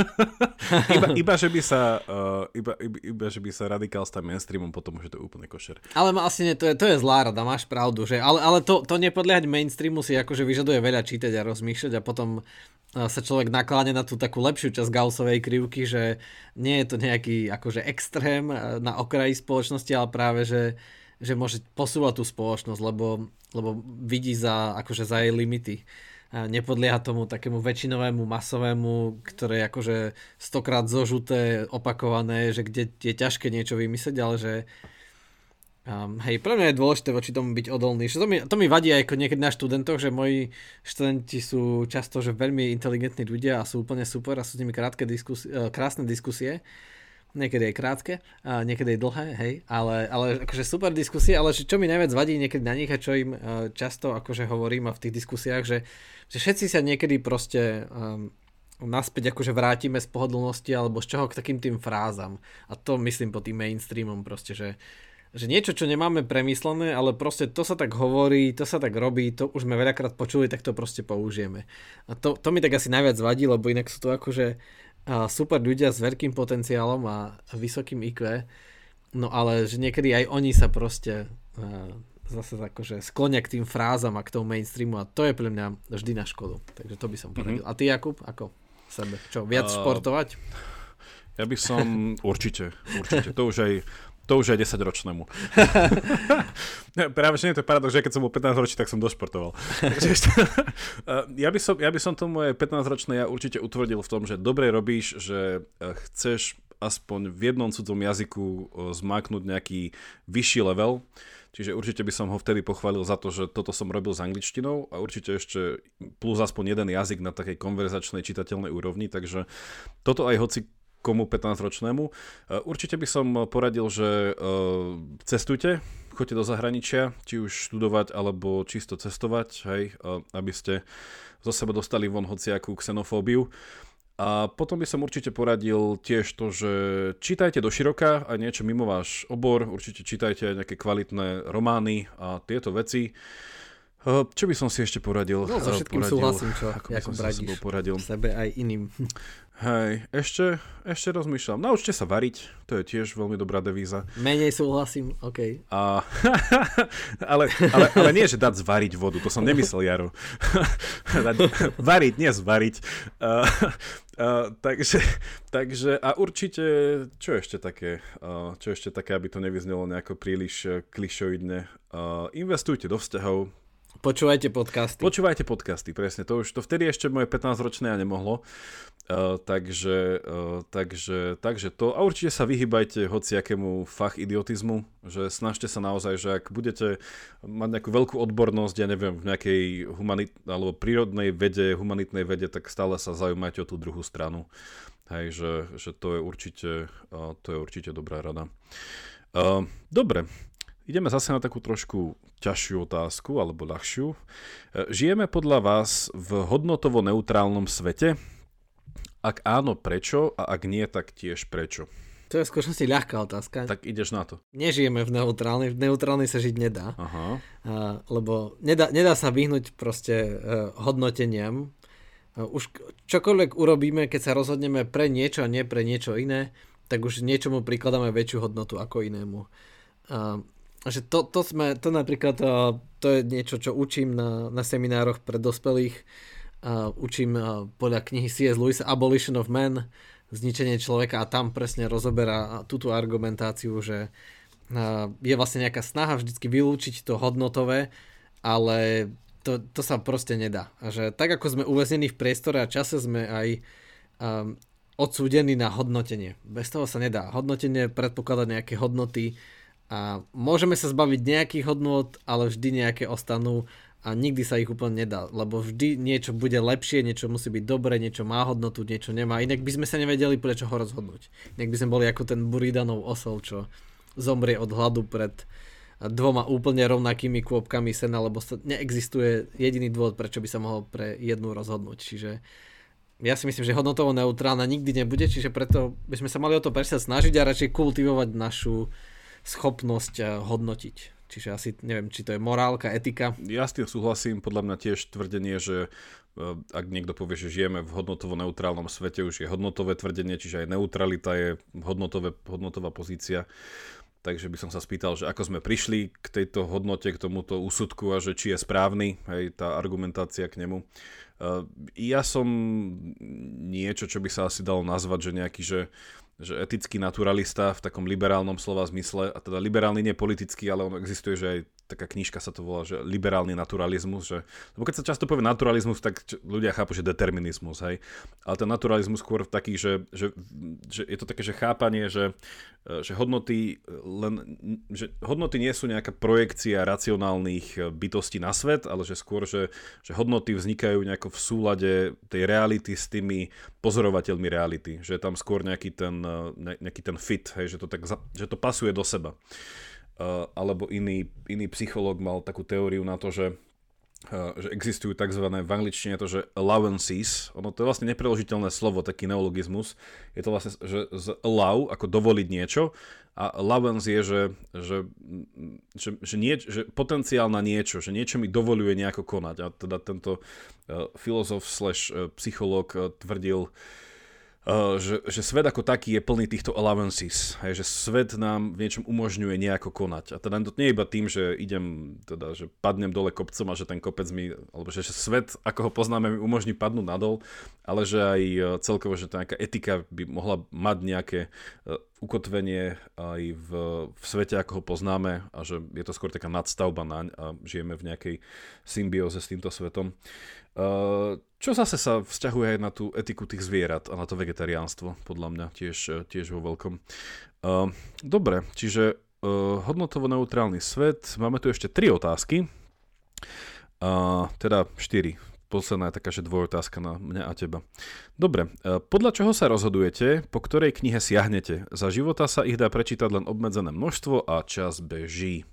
iba, iba, že by sa, uh, iba, iba, iba, že by sa radikál stal mainstreamom, potom už je to úplne košer. Ale vlastne to je, to je zlá rada, máš pravdu. Že, ale ale to, to nepodliehať mainstreamu si akože vyžaduje veľa čítať a rozmýšľať a potom uh, sa človek nakláňa na tú takú lepšiu časť Gaussovej krivky, že nie je to nejaký akože extrém uh, na okraji spoločnosti, ale práve, že, že môže posúvať tú spoločnosť, lebo, lebo vidí za, akože za jej limity nepodlieha tomu takému väčšinovému, masovému, ktoré je akože stokrát zožuté, opakované, že kde je ťažké niečo vymyslieť, ale že um, hej, pre mňa je dôležité voči tomu byť odolný. Že to, mi, to mi vadí aj niekedy na študentoch, že moji študenti sú často že veľmi inteligentní ľudia a sú úplne super a sú s nimi krátke diskusie, krásne diskusie niekedy aj krátke, a niekedy aj dlhé, hej, ale, ale akože super diskusie, ale čo mi najviac vadí niekedy na nich a čo im uh, často akože hovorím a v tých diskusiách, že, že všetci sa niekedy proste um, naspäť akože vrátime z pohodlnosti alebo z čoho k takým tým frázam. A to myslím po tým mainstreamom proste, že, že niečo, čo nemáme premyslené, ale proste to sa tak hovorí, to sa tak robí, to už sme veľakrát počuli, tak to proste použijeme. A to, to mi tak asi najviac vadí, lebo inak sú to akože super ľudia s veľkým potenciálom a vysokým IQ, no ale že niekedy aj oni sa proste zase akože sklonia k tým frázam a k tomu mainstreamu a to je pre mňa vždy na škodu. Takže to by som poradil. Mm-hmm. A ty Jakub, ako sebe? Čo, viac uh, športovať? Ja by som, určite, určite, to už aj to už aj 10 ročnému. Práve, že nie je to paradox, že keď som bol 15 ročný, tak som došportoval. ja, by som, ja by som to moje 15 ročné ja určite utvrdil v tom, že dobre robíš, že eh, chceš aspoň v jednom cudzom jazyku eh, zmáknuť nejaký vyšší level. Čiže určite by som ho vtedy pochválil za to, že toto som robil s angličtinou a určite ešte plus aspoň jeden jazyk na takej konverzačnej čitateľnej úrovni, takže toto aj hoci komu 15-ročnému. E, určite by som poradil, že e, cestujte, choďte do zahraničia, či už študovať alebo čisto cestovať, hej, e, aby ste zo seba dostali von hociakú xenofóbiu. A potom by som určite poradil tiež to, že čítajte do široka aj niečo mimo váš obor, určite čítajte aj nejaké kvalitné romány a tieto veci. Čo by som si ešte poradil? No, so všetkým poradil, súhlasím, čo ako by som sa poradil. Sebe aj iným. Hej, ešte, ešte rozmýšľam. Naučte sa variť, to je tiež veľmi dobrá devíza. Menej súhlasím, OK. A, ale, ale, ale nie, že dať zvariť vodu, to som nemyslel, Jaro. variť, nie zvariť. Uh, uh, takže, takže, a určite, čo ešte také, uh, čo ešte také, aby to nevyznelo nejako príliš klišoidne, uh, investujte do vzťahov, Počúvajte podcasty. Počúvajte podcasty, presne. To už to vtedy ešte moje 15-ročné a nemohlo. Uh, takže, uh, takže, takže to. A určite sa vyhybajte hociakému fach idiotizmu, že snažte sa naozaj, že ak budete mať nejakú veľkú odbornosť, ja neviem, v nejakej humanit- alebo prírodnej vede, humanitnej vede, tak stále sa zaujímajte o tú druhú stranu. Hej, že, že to je určite, uh, to je určite dobrá rada. Uh, dobre, Ideme zase na takú trošku ťažšiu otázku, alebo ľahšiu. E, žijeme podľa vás v hodnotovo neutrálnom svete? Ak áno, prečo? A ak nie, tak tiež prečo? To je v skutočnosti ľahká otázka. Tak ideš na to. Nežijeme v neutrálnej, v neutrálnej sa žiť nedá. Aha. Lebo nedá, nedá sa vyhnúť proste uh, hodnoteniam. Uh, už čokoľvek urobíme, keď sa rozhodneme pre niečo a nie pre niečo iné, tak už niečomu prikladáme väčšiu hodnotu ako inému. Že to, to, sme, to napríklad to je niečo, čo učím na, na seminároch pre dospelých. Učím podľa knihy C.S. Lewis Abolition of Man, zničenie človeka a tam presne rozoberá túto argumentáciu, že je vlastne nejaká snaha vždycky vylúčiť to hodnotové, ale to, to sa proste nedá. A že tak ako sme uväznení v priestore a čase sme aj um, odsúdení na hodnotenie. Bez toho sa nedá. Hodnotenie predpokladá nejaké hodnoty, a môžeme sa zbaviť nejakých hodnot, ale vždy nejaké ostanú a nikdy sa ich úplne nedá, lebo vždy niečo bude lepšie, niečo musí byť dobré, niečo má hodnotu, niečo nemá, inak by sme sa nevedeli prečo ho rozhodnúť. Inak by sme boli ako ten Buridanov osol, čo zomrie od hladu pred dvoma úplne rovnakými kôpkami sena, lebo neexistuje jediný dôvod, prečo by sa mohol pre jednu rozhodnúť. Čiže ja si myslím, že hodnotovo neutrálna nikdy nebude, čiže preto by sme sa mali o to presať snažiť a radšej kultivovať našu schopnosť eh, hodnotiť. Čiže asi neviem, či to je morálka, etika. Ja s tým súhlasím, podľa mňa tiež tvrdenie, že eh, ak niekto povie, že žijeme v hodnotovo neutrálnom svete, už je hodnotové tvrdenie, čiže aj neutralita je hodnotové, hodnotová pozícia takže by som sa spýtal, že ako sme prišli k tejto hodnote, k tomuto úsudku a že či je správny, hej, tá argumentácia k nemu. Uh, ja som niečo, čo by sa asi dalo nazvať, že nejaký, že že etický naturalista v takom liberálnom slova zmysle, a teda liberálny nie politický, ale ono existuje, že aj taká knižka sa to volá, že liberálny naturalizmus, že, lebo keď sa často povie naturalizmus, tak ľudia chápu, že determinizmus, hej, ale ten naturalizmus skôr taký, že, že, že je to také, že chápanie, že, že hodnoty len, že hodnoty nie sú nejaká projekcia racionálnych bytostí na svet, ale že skôr, že, že hodnoty vznikajú nejako v súlade tej reality s tými pozorovateľmi reality, že je tam skôr nejaký ten, nejaký ten fit, hej, že, to tak, že to pasuje do seba. Uh, alebo iný, iný psychológ mal takú teóriu na to, že Uh, že existujú tzv. v angličtine to, že allowances, ono to je vlastne nepreložiteľné slovo, taký neologizmus, je to vlastne, že z allow, ako dovoliť niečo, a allowance je, že, že, že, že, nie, že potenciál na niečo, že niečo mi dovoluje nejako konať. A teda tento uh, filozof slash uh, psychológ uh, tvrdil, Uh, že, že svet ako taký je plný týchto allowances, hej, že svet nám v niečom umožňuje nejako konať. A teda to nie iba tým, že idem, teda, že padnem dole kopcom a že ten kopec mi, alebo že, že svet, ako ho poznáme, mi umožní padnúť nadol, ale že aj e, celkovo, že tá nejaká etika by mohla mať nejaké uh, ukotvenie aj v, v svete, ako ho poznáme a že je to skôr taká nadstavba naň a žijeme v nejakej symbióze s týmto svetom. Uh, čo zase sa vzťahuje aj na tú etiku tých zvierat a na to vegetariánstvo, podľa mňa tiež, tiež vo veľkom. Uh, dobre, čiže uh, hodnotovo neutrálny svet. Máme tu ešte tri otázky. Teda štyri. Posledná je taká, že dvojotázka na mňa a teba. Dobre, podľa čoho sa rozhodujete, po ktorej knihe siahnete? Za života sa ich dá prečítať len obmedzené množstvo a čas beží.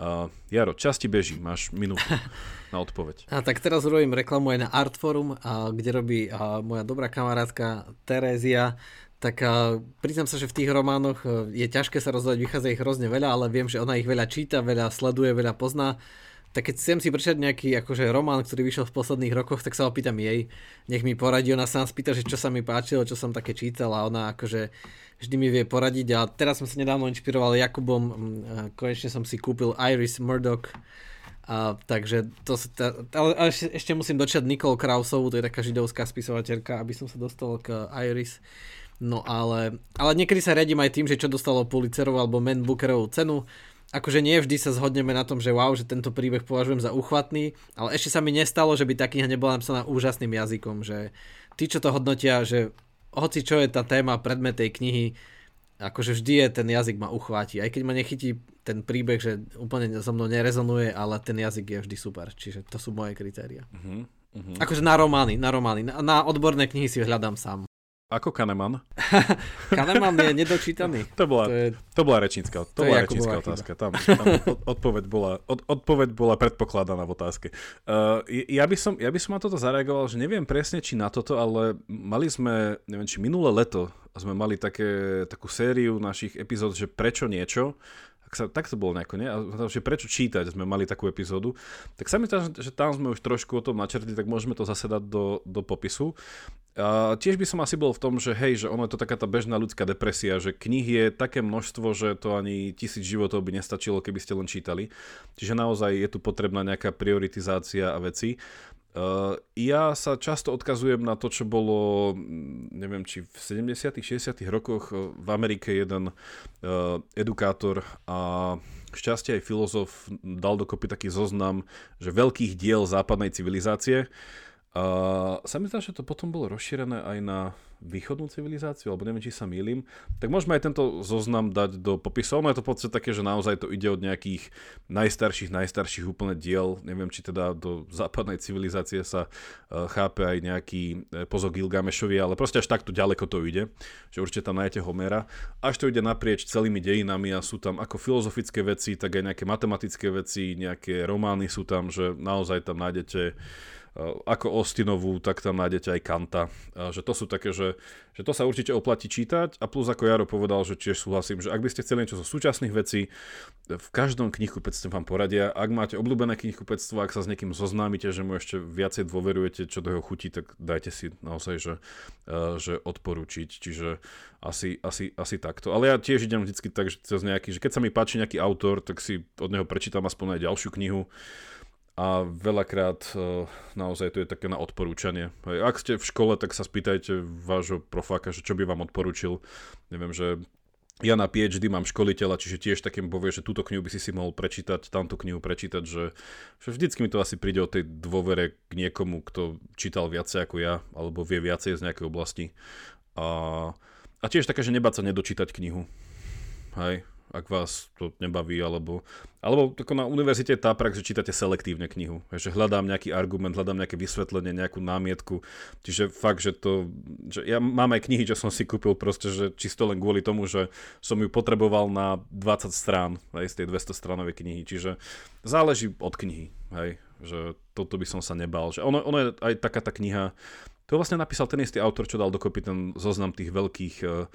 Uh, Jaro, časti beží, máš minútu na odpoveď. A tak teraz robím reklamu aj na Artforum, a, kde robí a, moja dobrá kamarátka Terézia. Tak a, priznám sa, že v tých románoch e, je ťažké sa rozhodať, vychádza ich hrozne veľa, ale viem, že ona ich veľa číta, veľa sleduje, veľa pozná tak keď chcem si prečítať nejaký akože román, ktorý vyšiel v posledných rokoch, tak sa opýtam jej, nech mi poradí, ona sa nám spýta, že čo sa mi páčilo, čo som také čítal a ona akože vždy mi vie poradiť. A teraz som sa nedávno inšpiroval Jakubom, konečne som si kúpil Iris Murdoch, a, takže to, ta, ale, ale ešte, ešte musím dočať Nicole Krausovú, to je taká židovská spisovateľka, aby som sa dostal k Iris. No ale, ale niekedy sa riadím aj tým, že čo dostalo Pulitzerovú alebo Man Bookerovú cenu, akože nie vždy sa zhodneme na tom, že wow, že tento príbeh považujem za uchvatný, ale ešte sa mi nestalo, že by tá kniha nebola napísaná úžasným jazykom, že tí, čo to hodnotia, že hoci čo je tá téma, predmet tej knihy, akože vždy je ten jazyk ma uchváti. Aj keď ma nechytí ten príbeh, že úplne so mnou nerezonuje, ale ten jazyk je vždy super. Čiže to sú moje kritéria. Uh-huh, uh-huh. Akože na romány, na romány. Na, na odborné knihy si hľadám sám. Ako Kahneman? Kahneman je nedočítaný. To bola, to, je, to bola rečnícka, to, to bola rečnícka otázka. Tam, tam odpoveď, bola, od, odpoveď bola predpokladaná v otázke. Uh, ja, by som, ja by som na toto zareagoval, že neviem presne, či na toto, ale mali sme, neviem, či minulé leto sme mali také, takú sériu našich epizód, že prečo niečo tak, sa, tak to bolo nejako, nie? A že prečo čítať, sme mali takú epizódu. Tak sa mi to, že tam sme už trošku o tom načrtli, tak môžeme to zase dať do, do popisu. A tiež by som asi bol v tom, že hej, že ono je to taká tá bežná ľudská depresia, že knih je také množstvo, že to ani tisíc životov by nestačilo, keby ste len čítali. Čiže naozaj je tu potrebná nejaká prioritizácia a veci. Uh, ja sa často odkazujem na to, čo bolo, mm, neviem, či v 70 60 rokoch uh, v Amerike jeden uh, edukátor a šťastie aj filozof dal dokopy taký zoznam, že veľkých diel západnej civilizácie A sa mi zdá, že to potom bolo rozšírené aj na východnú civilizáciu, alebo neviem, či sa milím, tak môžeme aj tento zoznam dať do popisu. Ono je to v podstate také, že naozaj to ide od nejakých najstarších, najstarších úplne diel. Neviem, či teda do západnej civilizácie sa uh, chápe aj nejaký uh, pozok Gilgamešovi, ale proste až takto ďaleko to ide, že určite tam nájdete Homera. Až to ide naprieč celými dejinami a sú tam ako filozofické veci, tak aj nejaké matematické veci, nejaké romány sú tam, že naozaj tam nájdete ako Ostinovú, tak tam nájdete aj Kanta. Eh, že to sú také, že, že to sa určite oplatí čítať a plus ako Jaro povedal, že tiež súhlasím, že ak by ste chceli niečo zo súčasných vecí, v každom knihkupectve vám poradia. Ak máte obľúbené knihkupectvo, ak sa s niekým zoznámite, že mu ešte viacej dôverujete, čo do jeho chutí, tak dajte si naozaj, že, eh, že odporúčiť. Čiže asi, asi, asi takto. Ale ja tiež idem vždy tak, že nejaký, že keď sa mi páči nejaký autor, tak si od neho prečítam aspoň aj ďalšiu knihu a veľakrát e, naozaj to je také na odporúčanie. Ak ste v škole, tak sa spýtajte vášho profáka, že čo by vám odporúčil. Neviem, že ja na PhD mám školiteľa, čiže tiež takým povie, že túto knihu by si si mohol prečítať, tamto knihu prečítať, že, že vždycky mi to asi príde o tej dôvere k niekomu, kto čítal viacej ako ja, alebo vie viacej z nejakej oblasti. A, a tiež také, že nebáť sa nedočítať knihu. Hej, ak vás to nebaví, alebo, alebo ako na univerzite tá prax, že čítate selektívne knihu, že hľadám nejaký argument, hľadám nejaké vysvetlenie, nejakú námietku, čiže fakt, že to, že ja mám aj knihy, čo som si kúpil proste, že čisto len kvôli tomu, že som ju potreboval na 20 strán, aj z tej 200 stranovej knihy, čiže záleží od knihy, hej, že toto by som sa nebal, že ono, ono je aj taká tá kniha, to vlastne napísal ten istý autor, čo dal dokopy ten zoznam tých veľkých, uh,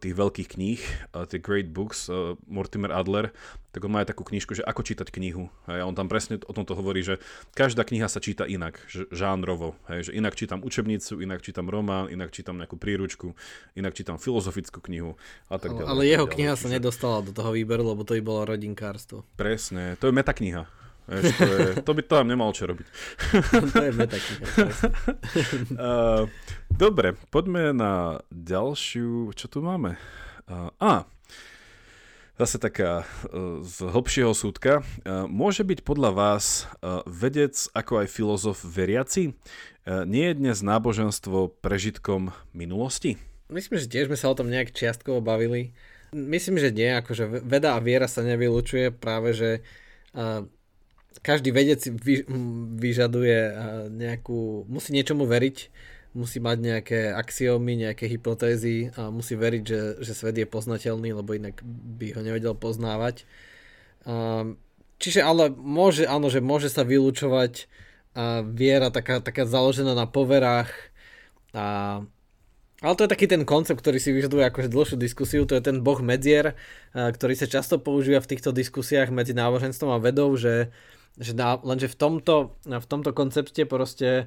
tých veľkých kníh, uh, tie Great Books, Mortimer Adler, tak on má aj takú knižku, že ako čítať knihu. A on tam presne o tomto hovorí, že každá kniha sa číta inak, žánrovo. Hej, že inak čítam učebnicu, inak čítam román, inak čítam nejakú príručku, inak čítam filozofickú knihu a tak ďalej. Ale jeho ďalej. kniha sa nedostala do toho výberu, lebo to by bolo rodinkárstvo. Presne, to je metakniha. Vieš, to, je, to by tam nemal čo robiť. to je metakniha. uh, dobre, poďme na ďalšiu, čo tu máme. Uh, a, zase taká uh, z hlbšieho súdka. Uh, môže byť podľa vás uh, vedec ako aj filozof veriaci? Uh, nie je dnes náboženstvo prežitkom minulosti? Myslím, že tiež sme sa o tom nejak čiastkovo bavili. Myslím, že nie, akože veda a viera sa nevylučuje, práve že uh, každý vedec vy, vyžaduje nejakú, musí niečomu veriť, musí mať nejaké axiómy, nejaké hypotézy a musí veriť, že, že svet je poznateľný, lebo inak by ho nevedel poznávať. Čiže ale môže, áno, že môže sa vylúčovať viera taká, taká založená na poverách a ale to je taký ten koncept, ktorý si vyžaduje akože dlhšiu diskusiu, to je ten boh medzier, ktorý sa často používa v týchto diskusiách medzi náboženstvom a vedou, že že na, lenže v tomto, v tomto koncepte proste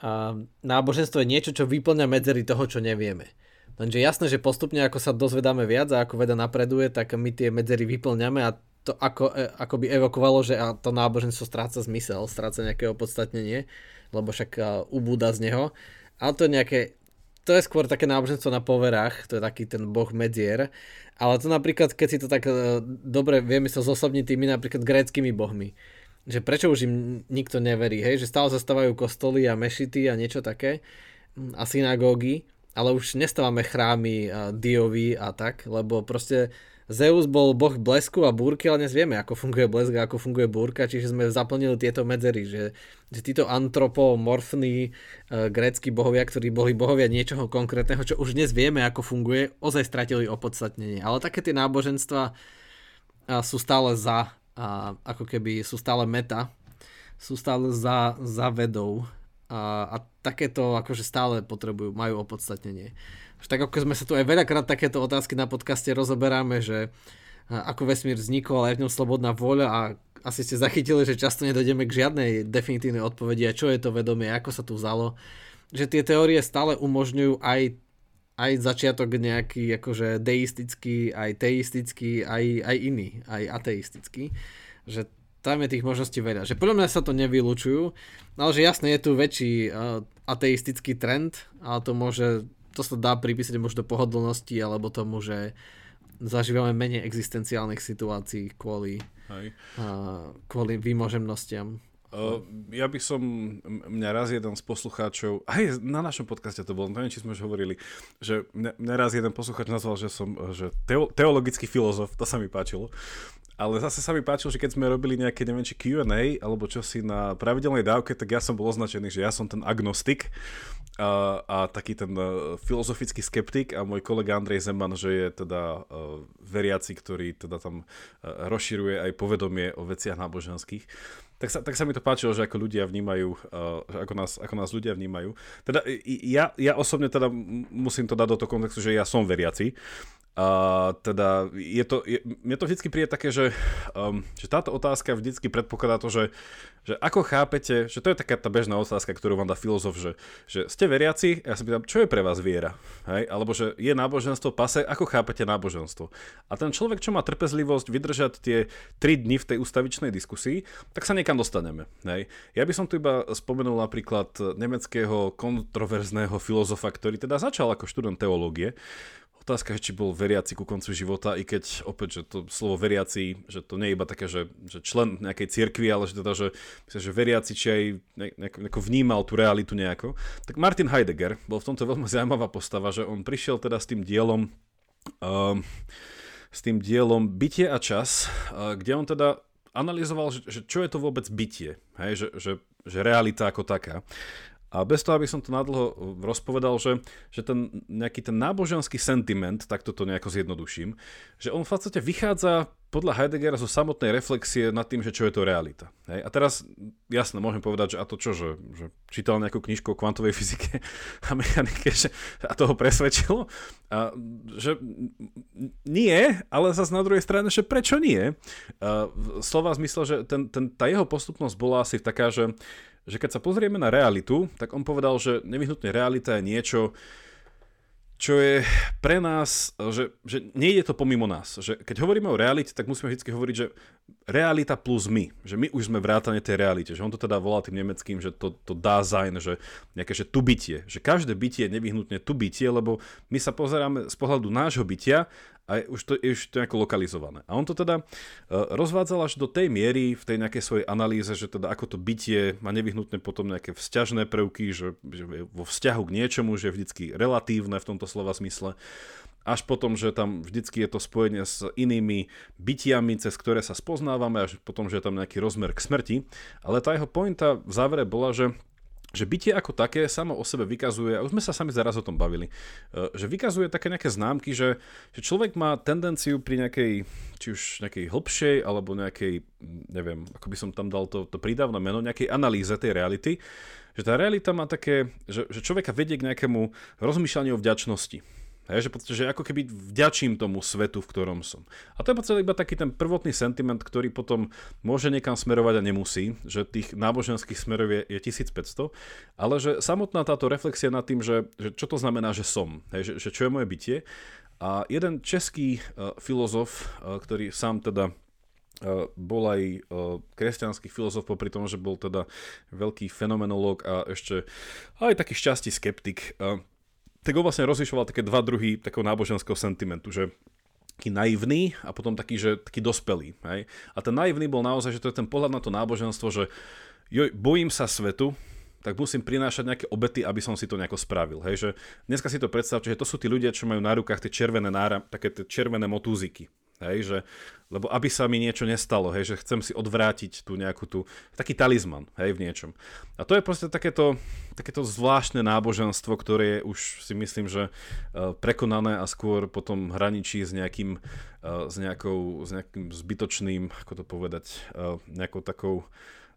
uh, náboženstvo je niečo, čo vyplňa medzery toho, čo nevieme. Lenže jasné, že postupne ako sa dozvedáme viac a ako veda napreduje, tak my tie medzery vyplňame a to ako, e, ako by evokovalo, že a to náboženstvo stráca zmysel, stráca nejaké opodstatnenie, lebo však ubúda z neho. Ale to je nejaké, to je skôr také náboženstvo na poverách, to je taký ten boh medzier. Ale to napríklad, keď si to tak uh, dobre vieme sa zosobniť tými napríklad gréckými bohmi že prečo už im nikto neverí, hej, že stále zastávajú kostoly a mešity a niečo také a synagógy, ale už nestávame chrámy a Diovi a tak, lebo proste Zeus bol boh blesku a búrky, ale dnes vieme, ako funguje blesk a ako funguje búrka, čiže sme zaplnili tieto medzery, že, že títo antropomorfní uh, grécky bohovia, ktorí boli bohovia niečoho konkrétneho, čo už dnes vieme, ako funguje, ozaj stratili opodstatnenie. Ale také tie náboženstva sú stále za a ako keby sú stále meta, sú stále za, za vedou a, a takéto akože stále potrebujú, majú opodstatnenie. Tak ako sme sa tu aj veľakrát takéto otázky na podcaste rozoberáme, že ako vesmír vznikol, ale aj v ňom slobodná vôľa a asi ste zachytili, že často nedojdeme k žiadnej definitívnej odpovedi a čo je to vedomie, ako sa tu vzalo. Že tie teórie stále umožňujú aj aj začiatok nejaký akože deistický, aj teistický, aj, aj iný, aj ateistický. Že tam je tých možností veľa. Že podľa mňa sa to nevylučujú, ale že jasne je tu väčší uh, ateistický trend, ale to môže, to sa dá pripísať možno pohodlnosti, alebo tomu, že zažívame menej existenciálnych situácií kvôli, Uh, kvôli výmožemnostiam Uh, ja by som, mňa raz jeden z poslucháčov, aj na našom podcaste to bolo, neviem, či sme už hovorili, že mňa, mňa raz jeden poslucháč nazval, že som že teo, teologický filozof, to sa mi páčilo. Ale zase sa mi páčilo, že keď sme robili nejaké, neviem, či Q&A, alebo čo si na pravidelnej dávke, tak ja som bol označený, že ja som ten agnostik a, a taký ten uh, filozofický skeptik a môj kolega Andrej Zeman, že je teda veriaci, ktorý teda tam rozširuje aj povedomie o veciach náboženských tak sa, tak sa mi to páčilo, že ako ľudia vnímajú, uh, ako nás, ako nás ľudia vnímajú. Teda ja, ja osobne teda musím to dať do toho kontextu, že ja som veriaci. A teda je to, je, mne to vždycky príde také, že, um, že táto otázka vždycky predpokladá to, že, že ako chápete, že to je taká tá bežná otázka, ktorú vám dá filozof, že, že ste veriaci, ja sa pýtam, čo je pre vás viera? Hej? Alebo že je náboženstvo pase, ako chápete náboženstvo? A ten človek, čo má trpezlivosť vydržať tie 3 dni v tej ustavičnej diskusii, tak sa niekam dostaneme. Hej? Ja by som tu iba spomenul napríklad nemeckého kontroverzného filozofa, ktorý teda začal ako študent teológie, Otázka je, či bol veriaci ku koncu života, i keď opäť, že to slovo veriaci, že to nie je iba také, že, že člen nejakej cirkvi, ale že teda, že, myslím, že veriaci, či aj nejako, nejako vnímal tú realitu nejako. Tak Martin Heidegger bol v tomto veľmi zaujímavá postava, že on prišiel teda s tým dielom um, s tým dielom Bytie a čas, kde on teda analyzoval, že, že čo je to vôbec bytie, hej, že, že, že realita ako taká. A bez toho, aby som to nadlho rozpovedal, že, že ten nejaký ten náboženský sentiment, tak toto nejako zjednoduším, že on v podstate vychádza podľa Heideggera zo samotnej reflexie nad tým, že čo je to realita. Hej? A teraz, jasne, môžem povedať, že a to čo, že, že čítal nejakú knižku o kvantovej fyzike a mechanike že, a toho presvedčilo? A, že nie, ale zase na druhej strane, že prečo nie? A, slova zmysle, že ten, ten, tá jeho postupnosť bola asi taká, že že keď sa pozrieme na realitu, tak on povedal, že nevyhnutne realita je niečo, čo je pre nás, že, že nejde to pomimo nás. Že keď hovoríme o realite, tak musíme vždy hovoriť, že realita plus my. Že my už sme vrátane tej realite. Že on to teda volá tým nemeckým, že to, to Dasein, že nejaké, že tu bytie. Že každé bytie je nevyhnutne tu bytie, lebo my sa pozeráme z pohľadu nášho bytia a už to je už to nejako lokalizované. A on to teda uh, rozvádzal až do tej miery v tej nejakej svojej analýze, že teda ako to bytie má nevyhnutne potom nejaké vzťažné prvky, že, že vo vzťahu k niečomu, že je vždycky relatívne v tomto slova zmysle až potom, že tam vždycky je to spojenie s inými bytiami, cez ktoré sa spoznávame, až potom, že je tam nejaký rozmer k smrti. Ale tá jeho pointa v závere bola, že že bytie ako také samo o sebe vykazuje, a už sme sa sami zaraz o tom bavili, e, že vykazuje také nejaké známky, že, že človek má tendenciu pri nejakej, či už nejakej hĺbšej, alebo nejakej, neviem, ako by som tam dal to, to prídavné meno, nejakej analýze tej reality, že tá realita má také, že, že človeka vedie k nejakému rozmýšľaniu o vďačnosti. Hej, že, že ako keby vďačím tomu svetu, v ktorom som. A to je podstate iba taký ten prvotný sentiment, ktorý potom môže niekam smerovať a nemusí, že tých náboženských smerov je, je 1500, ale že samotná táto reflexia nad tým, že, že čo to znamená, že som, hej, že, že čo je moje bytie. A jeden český uh, filozof, uh, ktorý sám teda uh, bol aj kresťanský filozof, popri tom, že bol teda veľký fenomenológ a ešte aj taký šťastí skeptik, tak on vlastne rozlišoval také dva druhy takého náboženského sentimentu, že taký naivný a potom taký, že taký dospelý. Hej? A ten naivný bol naozaj, že to je ten pohľad na to náboženstvo, že joj, bojím sa svetu, tak musím prinášať nejaké obety, aby som si to nejako spravil. Hej, že dneska si to predstavte, že to sú tí ľudia, čo majú na rukách tie červené nára, také tie červené motúziky. Hej, že, lebo aby sa mi niečo nestalo, hej, že chcem si odvrátiť tú nejakú tú, taký talizman, hej, v niečom. A to je proste takéto, takéto zvláštne náboženstvo, ktoré je už si myslím, že uh, prekonané a skôr potom hraničí s nejakým, uh, s nejakou, s nejakým zbytočným, ako to povedať, uh, nejakou takou,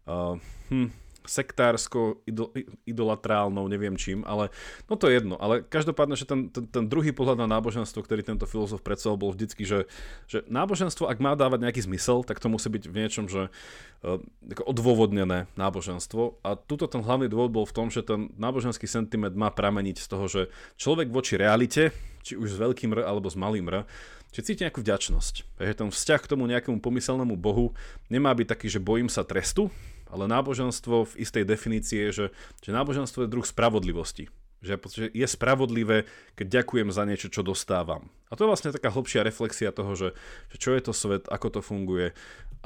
hm, sektársko, idol, idolatrálnou, neviem čím, ale no to je jedno. Ale každopádne, že ten, ten, ten druhý pohľad na náboženstvo, ktorý tento filozof predstavil, bol vždycky, že, že náboženstvo, ak má dávať nejaký zmysel, tak to musí byť v niečom, že uh, odôvodnené náboženstvo. A tuto ten hlavný dôvod bol v tom, že ten náboženský sentiment má prameniť z toho, že človek voči realite, či už s veľkým R alebo s malým R, či cíti nejakú vďačnosť. Takže ten vzťah k tomu nejakému pomyselnému Bohu nemá byť taký, že bojím sa trestu, ale náboženstvo v istej definícii je, že, že náboženstvo je druh spravodlivosti. Že je spravodlivé, keď ďakujem za niečo, čo dostávam. A to je vlastne taká hlbšia reflexia toho, že, že čo je to svet, ako to funguje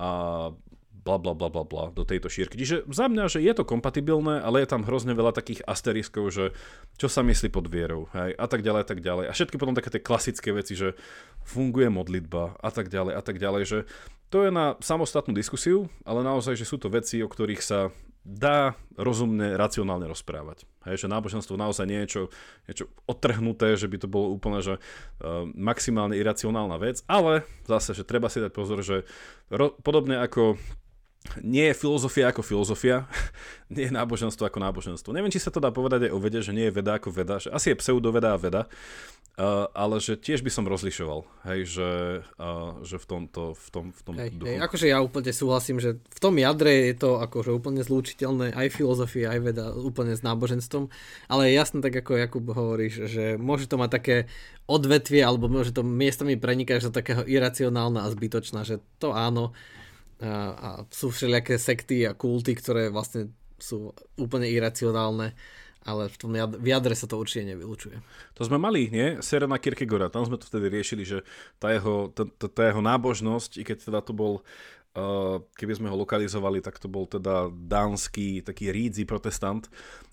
a bla bla bla bla bla do tejto šírky. Čiže za mňa, že je to kompatibilné, ale je tam hrozne veľa takých asteriskov, že čo sa myslí pod vierou, hej, a tak ďalej, a tak ďalej. A všetky potom také tie klasické veci, že funguje modlitba a tak ďalej, a tak ďalej, že to je na samostatnú diskusiu, ale naozaj, že sú to veci, o ktorých sa dá rozumne, racionálne rozprávať. Hej, že náboženstvo naozaj nie je niečo, niečo odtrhnuté, že by to bolo úplne že, uh, maximálne iracionálna vec, ale zase, že treba si dať pozor, že ro- podobne ako nie je filozofia ako filozofia, nie je náboženstvo ako náboženstvo. Neviem, či sa to dá povedať aj o vede, že nie je veda ako veda, že asi je pseudoveda a veda, uh, ale že tiež by som rozlišoval, hej, že, uh, že v tomto, v tom, v tom hej, duchu. Hej, akože ja úplne súhlasím, že v tom jadre je to akože úplne zlúčiteľné aj filozofia, aj veda úplne s náboženstvom, ale je jasné, tak ako Jakub hovoríš, že môže to mať také odvetvie, alebo môže to miestami prenikať do takého iracionálna a zbytočná, že to áno, a, sú všelijaké sekty a kulty, ktoré vlastne sú úplne iracionálne, ale v tom jadre, v jadre sa to určite nevylučuje. To sme mali, nie? Serena Kierkegaarda, tam sme to vtedy riešili, že tá jeho, tá, tá, jeho nábožnosť, i keď teda to bol keby sme ho lokalizovali, tak to bol teda dánsky taký rídzi protestant,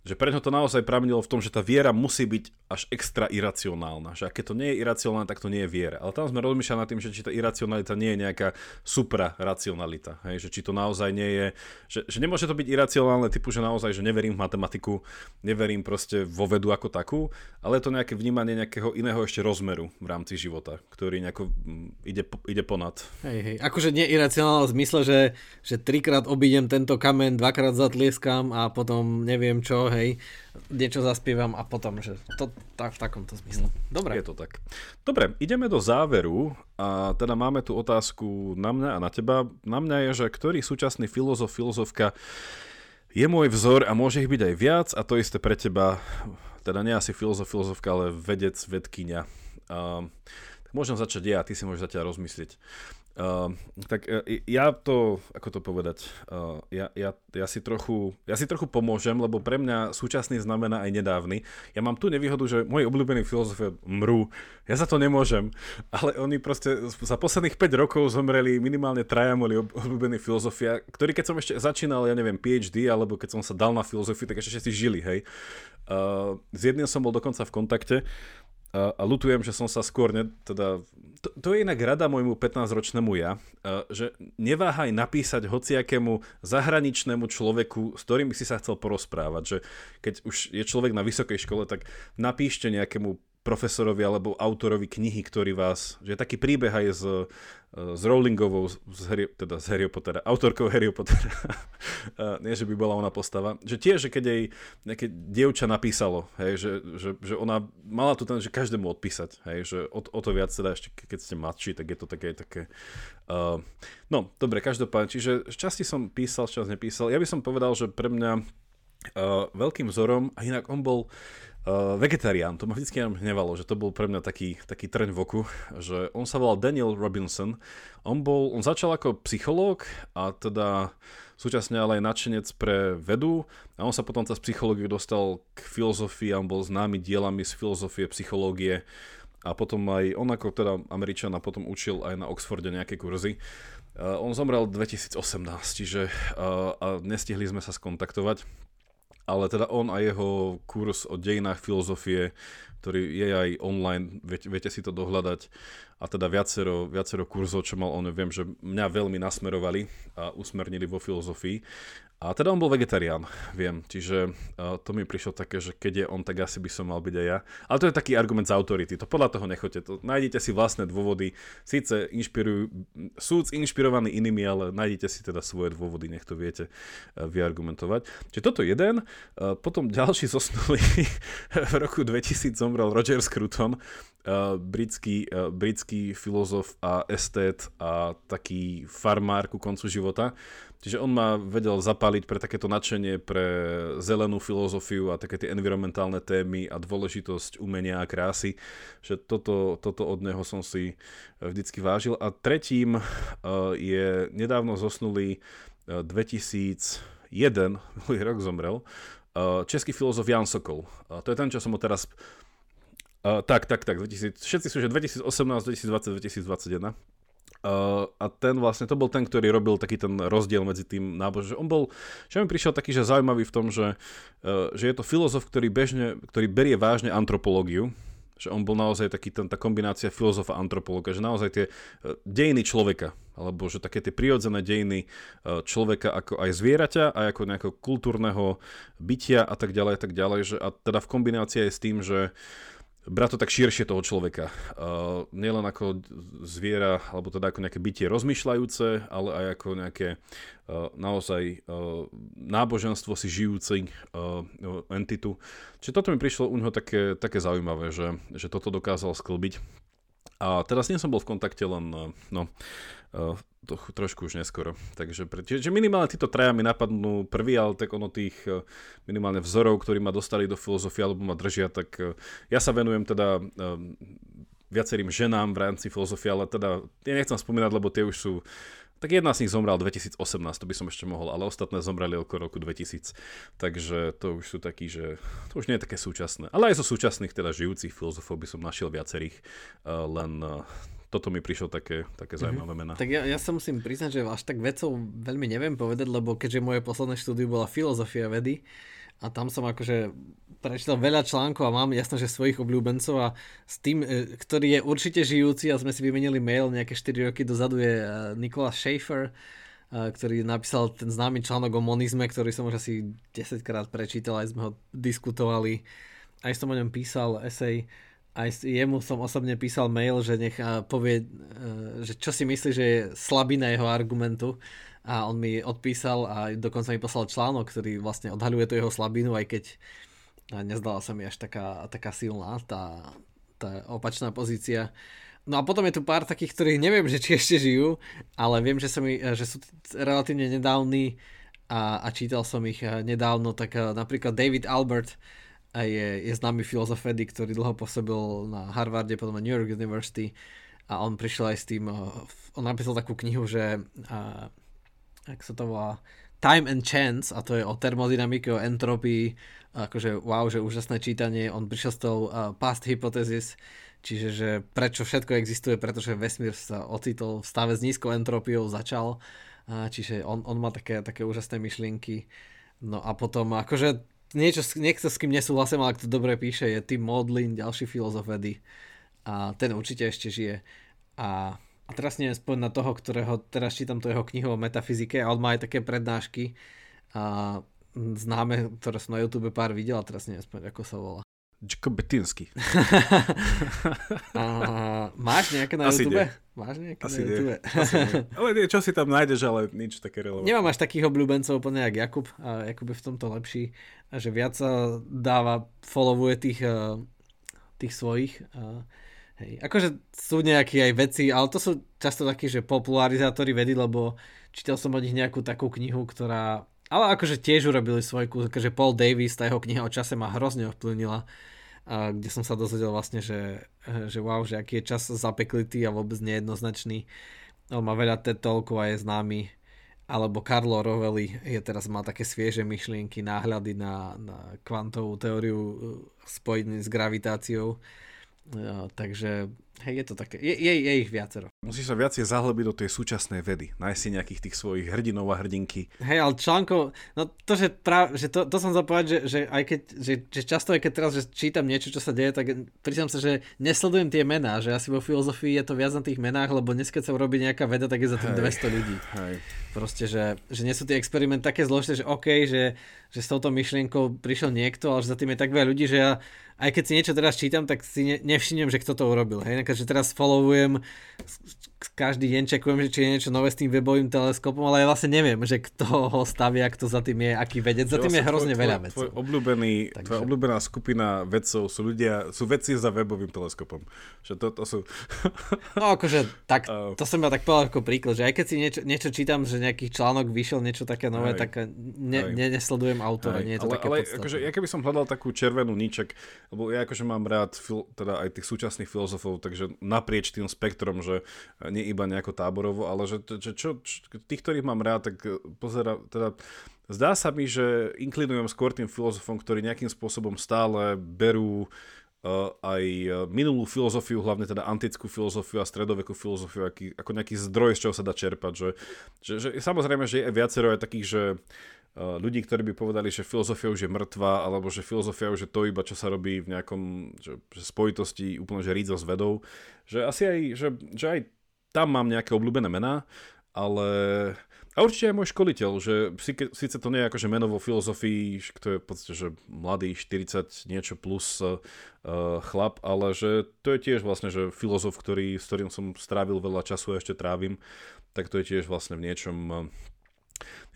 že pre to naozaj pramenilo v tom, že tá viera musí byť až extra iracionálna. Že keď to nie je iracionálne, tak to nie je viera. Ale tam sme rozmýšľali nad tým, že či tá iracionalita nie je nejaká supraracionalita. Hej? Že či to naozaj nie je... Že, že nemôže to byť iracionálne typu, že naozaj, že neverím v matematiku, neverím proste vo vedu ako takú, ale je to nejaké vnímanie nejakého iného ešte rozmeru v rámci života, ktorý nejako mm, ide, ide ponad. Hej, hej. Akože nie iracionálne zmysle, že, že trikrát obidem tento kamen, dvakrát zatlieskam a potom neviem čo, hej, niečo zaspievam a potom, že to tak, v takomto zmysle. Dobre. Je to tak. Dobre, ideme do záveru a teda máme tu otázku na mňa a na teba. Na mňa je, že ktorý súčasný filozof, filozofka je môj vzor a môže ich byť aj viac a to isté pre teba, teda nie asi filozof, filozofka, ale vedec, vedkynia. Uh, tak môžem začať ja, ty si môžeš zatiaľ rozmyslieť. Uh, tak uh, ja to, ako to povedať, uh, ja, ja, ja, si trochu, ja si trochu pomôžem, lebo pre mňa súčasný znamená aj nedávny. Ja mám tu nevýhodu, že moji obľúbení filozofie mrú, ja za to nemôžem, ale oni proste za posledných 5 rokov zomreli minimálne traja moji obľúbení filozofia, ktorí keď som ešte začínal, ja neviem, PhD, alebo keď som sa dal na filozofiu, tak ešte si žili, hej. Uh, s jedným som bol dokonca v kontakte, a, a lutujem, že som sa skôr, ne, teda, to, to je inak rada môjmu 15-ročnému ja, a, že neváhaj napísať hociakému zahraničnému človeku, s ktorým by si sa chcel porozprávať, že keď už je človek na vysokej škole, tak napíšte nejakému profesorovi alebo autorovi knihy, ktorý vás, že taký príbeh aj s, s Rowlingovou, z Harry, teda z Harry Pottera, autorkou Harry Pottera, nie, že by bola ona postava, že tiež, že keď jej nejaké dievča napísalo, hej, že, že, že ona mala tu ten, že každému odpísať, hej, že o, o to viac teda ešte keď ste mladší, tak je to také, také uh, no, dobre, každopádne, čiže časti som písal, z časti nepísal, ja by som povedal, že pre mňa uh, veľkým vzorom, a inak on bol uh, Uh, vegetarián, to ma vždycky hnevalo, že to bol pre mňa taký, taký trň v oku, že on sa volal Daniel Robinson, on, bol, on začal ako psychológ a teda súčasne ale aj nadšenec pre vedu a on sa potom cez psychológiu dostal k filozofii a on bol známy dielami z filozofie, psychológie a potom aj on ako teda Američan a potom učil aj na Oxforde nejaké kurzy. Uh, on zomrel 2018, čiže uh, a nestihli sme sa skontaktovať ale teda on a jeho kurz o dejinách filozofie, ktorý je aj online, viete, viete si to dohľadať. A teda viacero, viacero kurzov, čo mal on, viem, že mňa veľmi nasmerovali a usmernili vo filozofii a teda on bol vegetarián, viem, čiže uh, to mi prišlo také, že keď je on, tak asi by som mal byť aj ja. Ale to je taký argument z autority, to podľa toho nechoďte, to nájdete si vlastné dôvody, síce inšpirujú, sú inšpirovaní inými, ale nájdete si teda svoje dôvody, nech to viete uh, vyargumentovať. Čiže toto jeden, uh, potom ďalší zosnulý v roku 2000 zomrel Roger Scruton, uh, britský, uh, britský filozof a estét a taký farmár ku koncu života. Čiže on ma vedel zapáliť pre takéto nadšenie pre zelenú filozofiu a také tie environmentálne témy a dôležitosť umenia a krásy, že toto, toto od neho som si vždycky vážil. A tretím uh, je nedávno zosnulý uh, 2001, minulý rok zomrel, český filozof Jan Sokol. To je ten, čo som ho teraz... Tak, tak, tak, 2000, všetci sú, že 2018, 2020, 2021. Uh, a ten vlastne, to bol ten, ktorý robil taký ten rozdiel medzi tým náboženstvom. On bol, že mi prišiel taký, že zaujímavý v tom, že, uh, že je to filozof, ktorý bežne, ktorý berie vážne antropológiu, že on bol naozaj taký ten, tá kombinácia filozofa a antropológa, že naozaj tie uh, dejiny človeka, alebo že také tie prirodzené dejiny uh, človeka ako aj zvieraťa, aj ako nejakého kultúrneho bytia a tak ďalej a tak ďalej, že a teda v kombinácii aj s tým, že uh, brať to tak širšie toho človeka. Uh, nielen ako zviera, alebo teda ako nejaké bytie rozmýšľajúce, ale aj ako nejaké uh, naozaj uh, náboženstvo si žijúci uh, entitu. Čiže toto mi prišlo u neho také, také zaujímavé, že, že toto dokázal sklbiť. A teraz nie som bol v kontakte len, no, uh, to, trošku už neskoro. Takže čiže minimálne títo traja mi napadnú prvý, ale tak ono tých uh, minimálne vzorov, ktorí ma dostali do filozofie alebo ma držia, tak ja sa venujem teda viacerým ženám v rámci filozofie, ale teda ja nechcem spomínať, lebo tie už sú tak jedna z nich zomrela 2018, to by som ešte mohol, ale ostatné zomreli okolo roku 2000. Takže to už sú takí, že to už nie je také súčasné. Ale aj zo súčasných, teda žijúcich filozofov by som našiel viacerých, uh, len uh, toto mi prišlo také, také mhm. zaujímavé mená. Tak ja, ja sa musím priznať, že až tak vecov veľmi neviem povedať, lebo keďže moje posledné štúdiu bola filozofia vedy, a tam som akože prečítal veľa článkov a mám jasno, že svojich obľúbencov a s tým, e, ktorý je určite žijúci a sme si vymenili mail nejaké 4 roky dozadu je e, Nikola Schaefer, e, ktorý napísal ten známy článok o monizme, ktorý som už asi 10 krát prečítal, aj sme ho diskutovali, aj som o ňom písal esej, aj jemu som osobne písal mail, že nech povie, že čo si myslí, že je slabina jeho argumentu a on mi odpísal a dokonca mi poslal článok, ktorý vlastne odhaľuje tú jeho slabinu, aj keď nezdala sa mi až taká, taká silná tá, tá opačná pozícia. No a potom je tu pár takých, ktorých neviem, že či ešte žijú, ale viem, že, mi, že sú relatívne nedávni a, a čítal som ich nedávno, tak napríklad David Albert je, je známy filozof vedy, ktorý dlho pôsobil na Harvarde, potom na New York University a on prišiel aj s tým, on napísal takú knihu, že jak sa to volá, Time and Chance, a to je o termodynamike, o entropii, akože wow, že úžasné čítanie, on prišiel s tou uh, past hypothesis, čiže že prečo všetko existuje, pretože vesmír sa ocitol v stave s nízkou entropiou, začal, uh, čiže on, on má také, také úžasné myšlienky. No a potom akože niečo, niekto s kým nesúhlasím, ale kto dobre píše, je Tim Modlin, ďalší filozof vedy. A ten určite ešte žije. A a teraz neviem spomenúť na toho, ktorého teraz čítam to jeho knihu o metafyzike a on má aj také prednášky a známe, ktoré som na YouTube pár videl a teraz neviem spomenúť, ako sa volá. Čko Betinsky. a, máš nejaké na Asi YouTube? Nie. Máš nejaké Asi na YouTube? Asi nie. Ale nie, čo si tam nájdeš, ale nič také relevantné. Nemám až takých obľúbencov úplne jak Jakub. A Jakub je v tomto lepší. Že viac sa dáva, followuje tých, tých svojich. Hej, akože sú nejakí aj veci, ale to sú často takí, že popularizátori vedy, lebo čítal som od nich nejakú takú knihu, ktorá, ale akože tiež urobili svoj kus, akože Paul Davis, tá jeho kniha o čase ma hrozne ovplyvnila, kde som sa dozvedel vlastne, že, že wow, že aký je čas zapeklitý a vôbec nejednoznačný. On má veľa TED Talkov a je známy. Alebo Carlo Rovelli je teraz má také svieže myšlienky, náhľady na, na kvantovú teóriu uh, spojený s gravitáciou takže hej, je to také, je, je, je ich viacero. Musíš sa viacej zahlebiť do tej súčasnej vedy, nájsť si nejakých tých svojich hrdinov a hrdinky. Hej, ale článkov, no to, že, práve, že to, to som zapovedať, že, že aj keď, že, že často aj keď teraz že čítam niečo, čo sa deje, tak priznám sa, že nesledujem tie mená, že asi vo filozofii je to viac na tých menách, lebo dnes keď sa urobí nejaká veda, tak je za tým hej, 200 ľudí. Hej. Proste, že, že nie sú tie experimenty také zložité, že OK, že, že s touto myšlienkou prišiel niekto, ale že za tým je tak veľa ľudí, že ja aj keď si niečo teraz čítam, tak si ne, nevšimnem, že kto to urobil. Hej? Že teraz followujem, každý deň čekujem, že či je niečo nové s tým webovým teleskopom, ale ja vlastne neviem, že kto ho stavia, kto za tým je, aký vedec. Za tým je vlastne hrozne tvoj, veľa vecí. Tvoj obľúbený, Takže... Tvoja obľúbená skupina vedcov sú ľudia, sú vedci za webovým teleskopom. Že to, to sú... no akože, tak, to som ja tak povedal ako príklad, že aj keď si niečo, niečo čítam, že nejaký článok vyšiel, niečo také nové, aj, tak ne, ne, nesledujem autora, aj, nie je to ale, také ale akože, ja keby som hľadal takú červenú niček, lebo ja akože mám rád fil, teda aj tých súčasných filozofov, takže naprieč tým spektrom, že nie iba nejako táborovo, ale že, že čo, čo, tých, ktorých mám rád, tak pozera, teda zdá sa mi, že inklinujem skôr tým filozofom, ktorí nejakým spôsobom stále berú aj minulú filozofiu, hlavne teda antickú filozofiu a stredovekú filozofiu, aký, ako nejaký zdroj, z čoho sa dá čerpať. Že, že, že samozrejme, že je viacero aj takých, že ľudí, ktorí by povedali, že filozofia už je mŕtva, alebo že filozofia už je to iba, čo sa robí v nejakom že, že spojitosti úplne že rídzo s vedou. Že asi aj, že, že aj tam mám nejaké obľúbené mená, ale a určite aj môj školiteľ, že síce to nie je akože meno vo filozofii, kto je v podstate, že mladý, 40 niečo plus uh, chlap, ale že to je tiež vlastne, že filozof, ktorý, s ktorým som strávil veľa času a ešte trávim, tak to je tiež vlastne v niečom uh,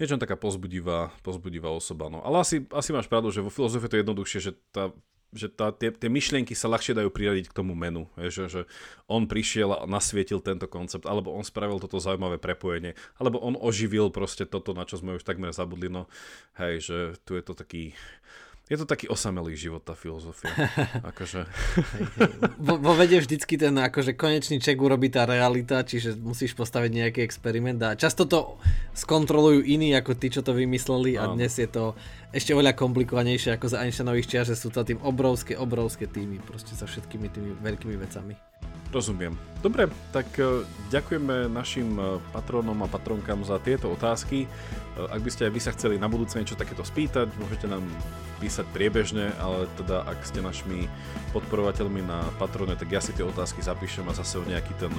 niečom taká pozbudivá, pozbudivá osoba. No. Ale asi, asi máš pravdu, že vo filozofii to je jednoduchšie, že tá že tá, tie, tie myšlienky sa ľahšie dajú priradiť k tomu menu. Že, že on prišiel a nasvietil tento koncept, alebo on spravil toto zaujímavé prepojenie, alebo on oživil proste toto, na čo sme už takmer zabudli. No hej, že tu je to taký je to taký osamelý život, tá filozofia. akože. vo, vo vede vždycky ten akože konečný ček urobí tá realita, čiže musíš postaviť nejaký experiment a často to skontrolujú iní ako tí, čo to vymysleli a dnes je to ešte oveľa komplikovanejšie ako za Einsteinových čias, že sú to tým obrovské, obrovské týmy proste sa všetkými tými veľkými vecami. Rozumiem. Dobre, tak e, ďakujeme našim e, patrónom a patronkám za tieto otázky. E, ak by ste aj vy sa chceli na budúce niečo takéto spýtať, môžete nám písať priebežne, ale teda ak ste našimi podporovateľmi na patrone, tak ja si tie otázky zapíšem a zase o nejaký ten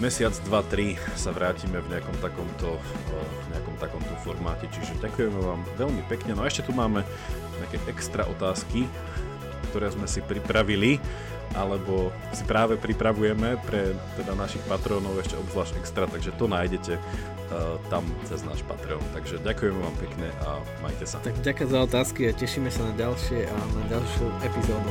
mesiac, dva, tri sa vrátime v nejakom takomto, v nejakom takomto formáte. Čiže ďakujeme vám veľmi pekne. No a ešte tu máme nejaké extra otázky, ktoré sme si pripravili alebo si práve pripravujeme pre teda našich patrónov ešte obzvlášť extra, takže to nájdete uh, tam cez náš Patreon. Takže ďakujem vám pekne a majte sa. Tak ďakujem za otázky a tešíme sa na ďalšie a na ďalšiu epizódu.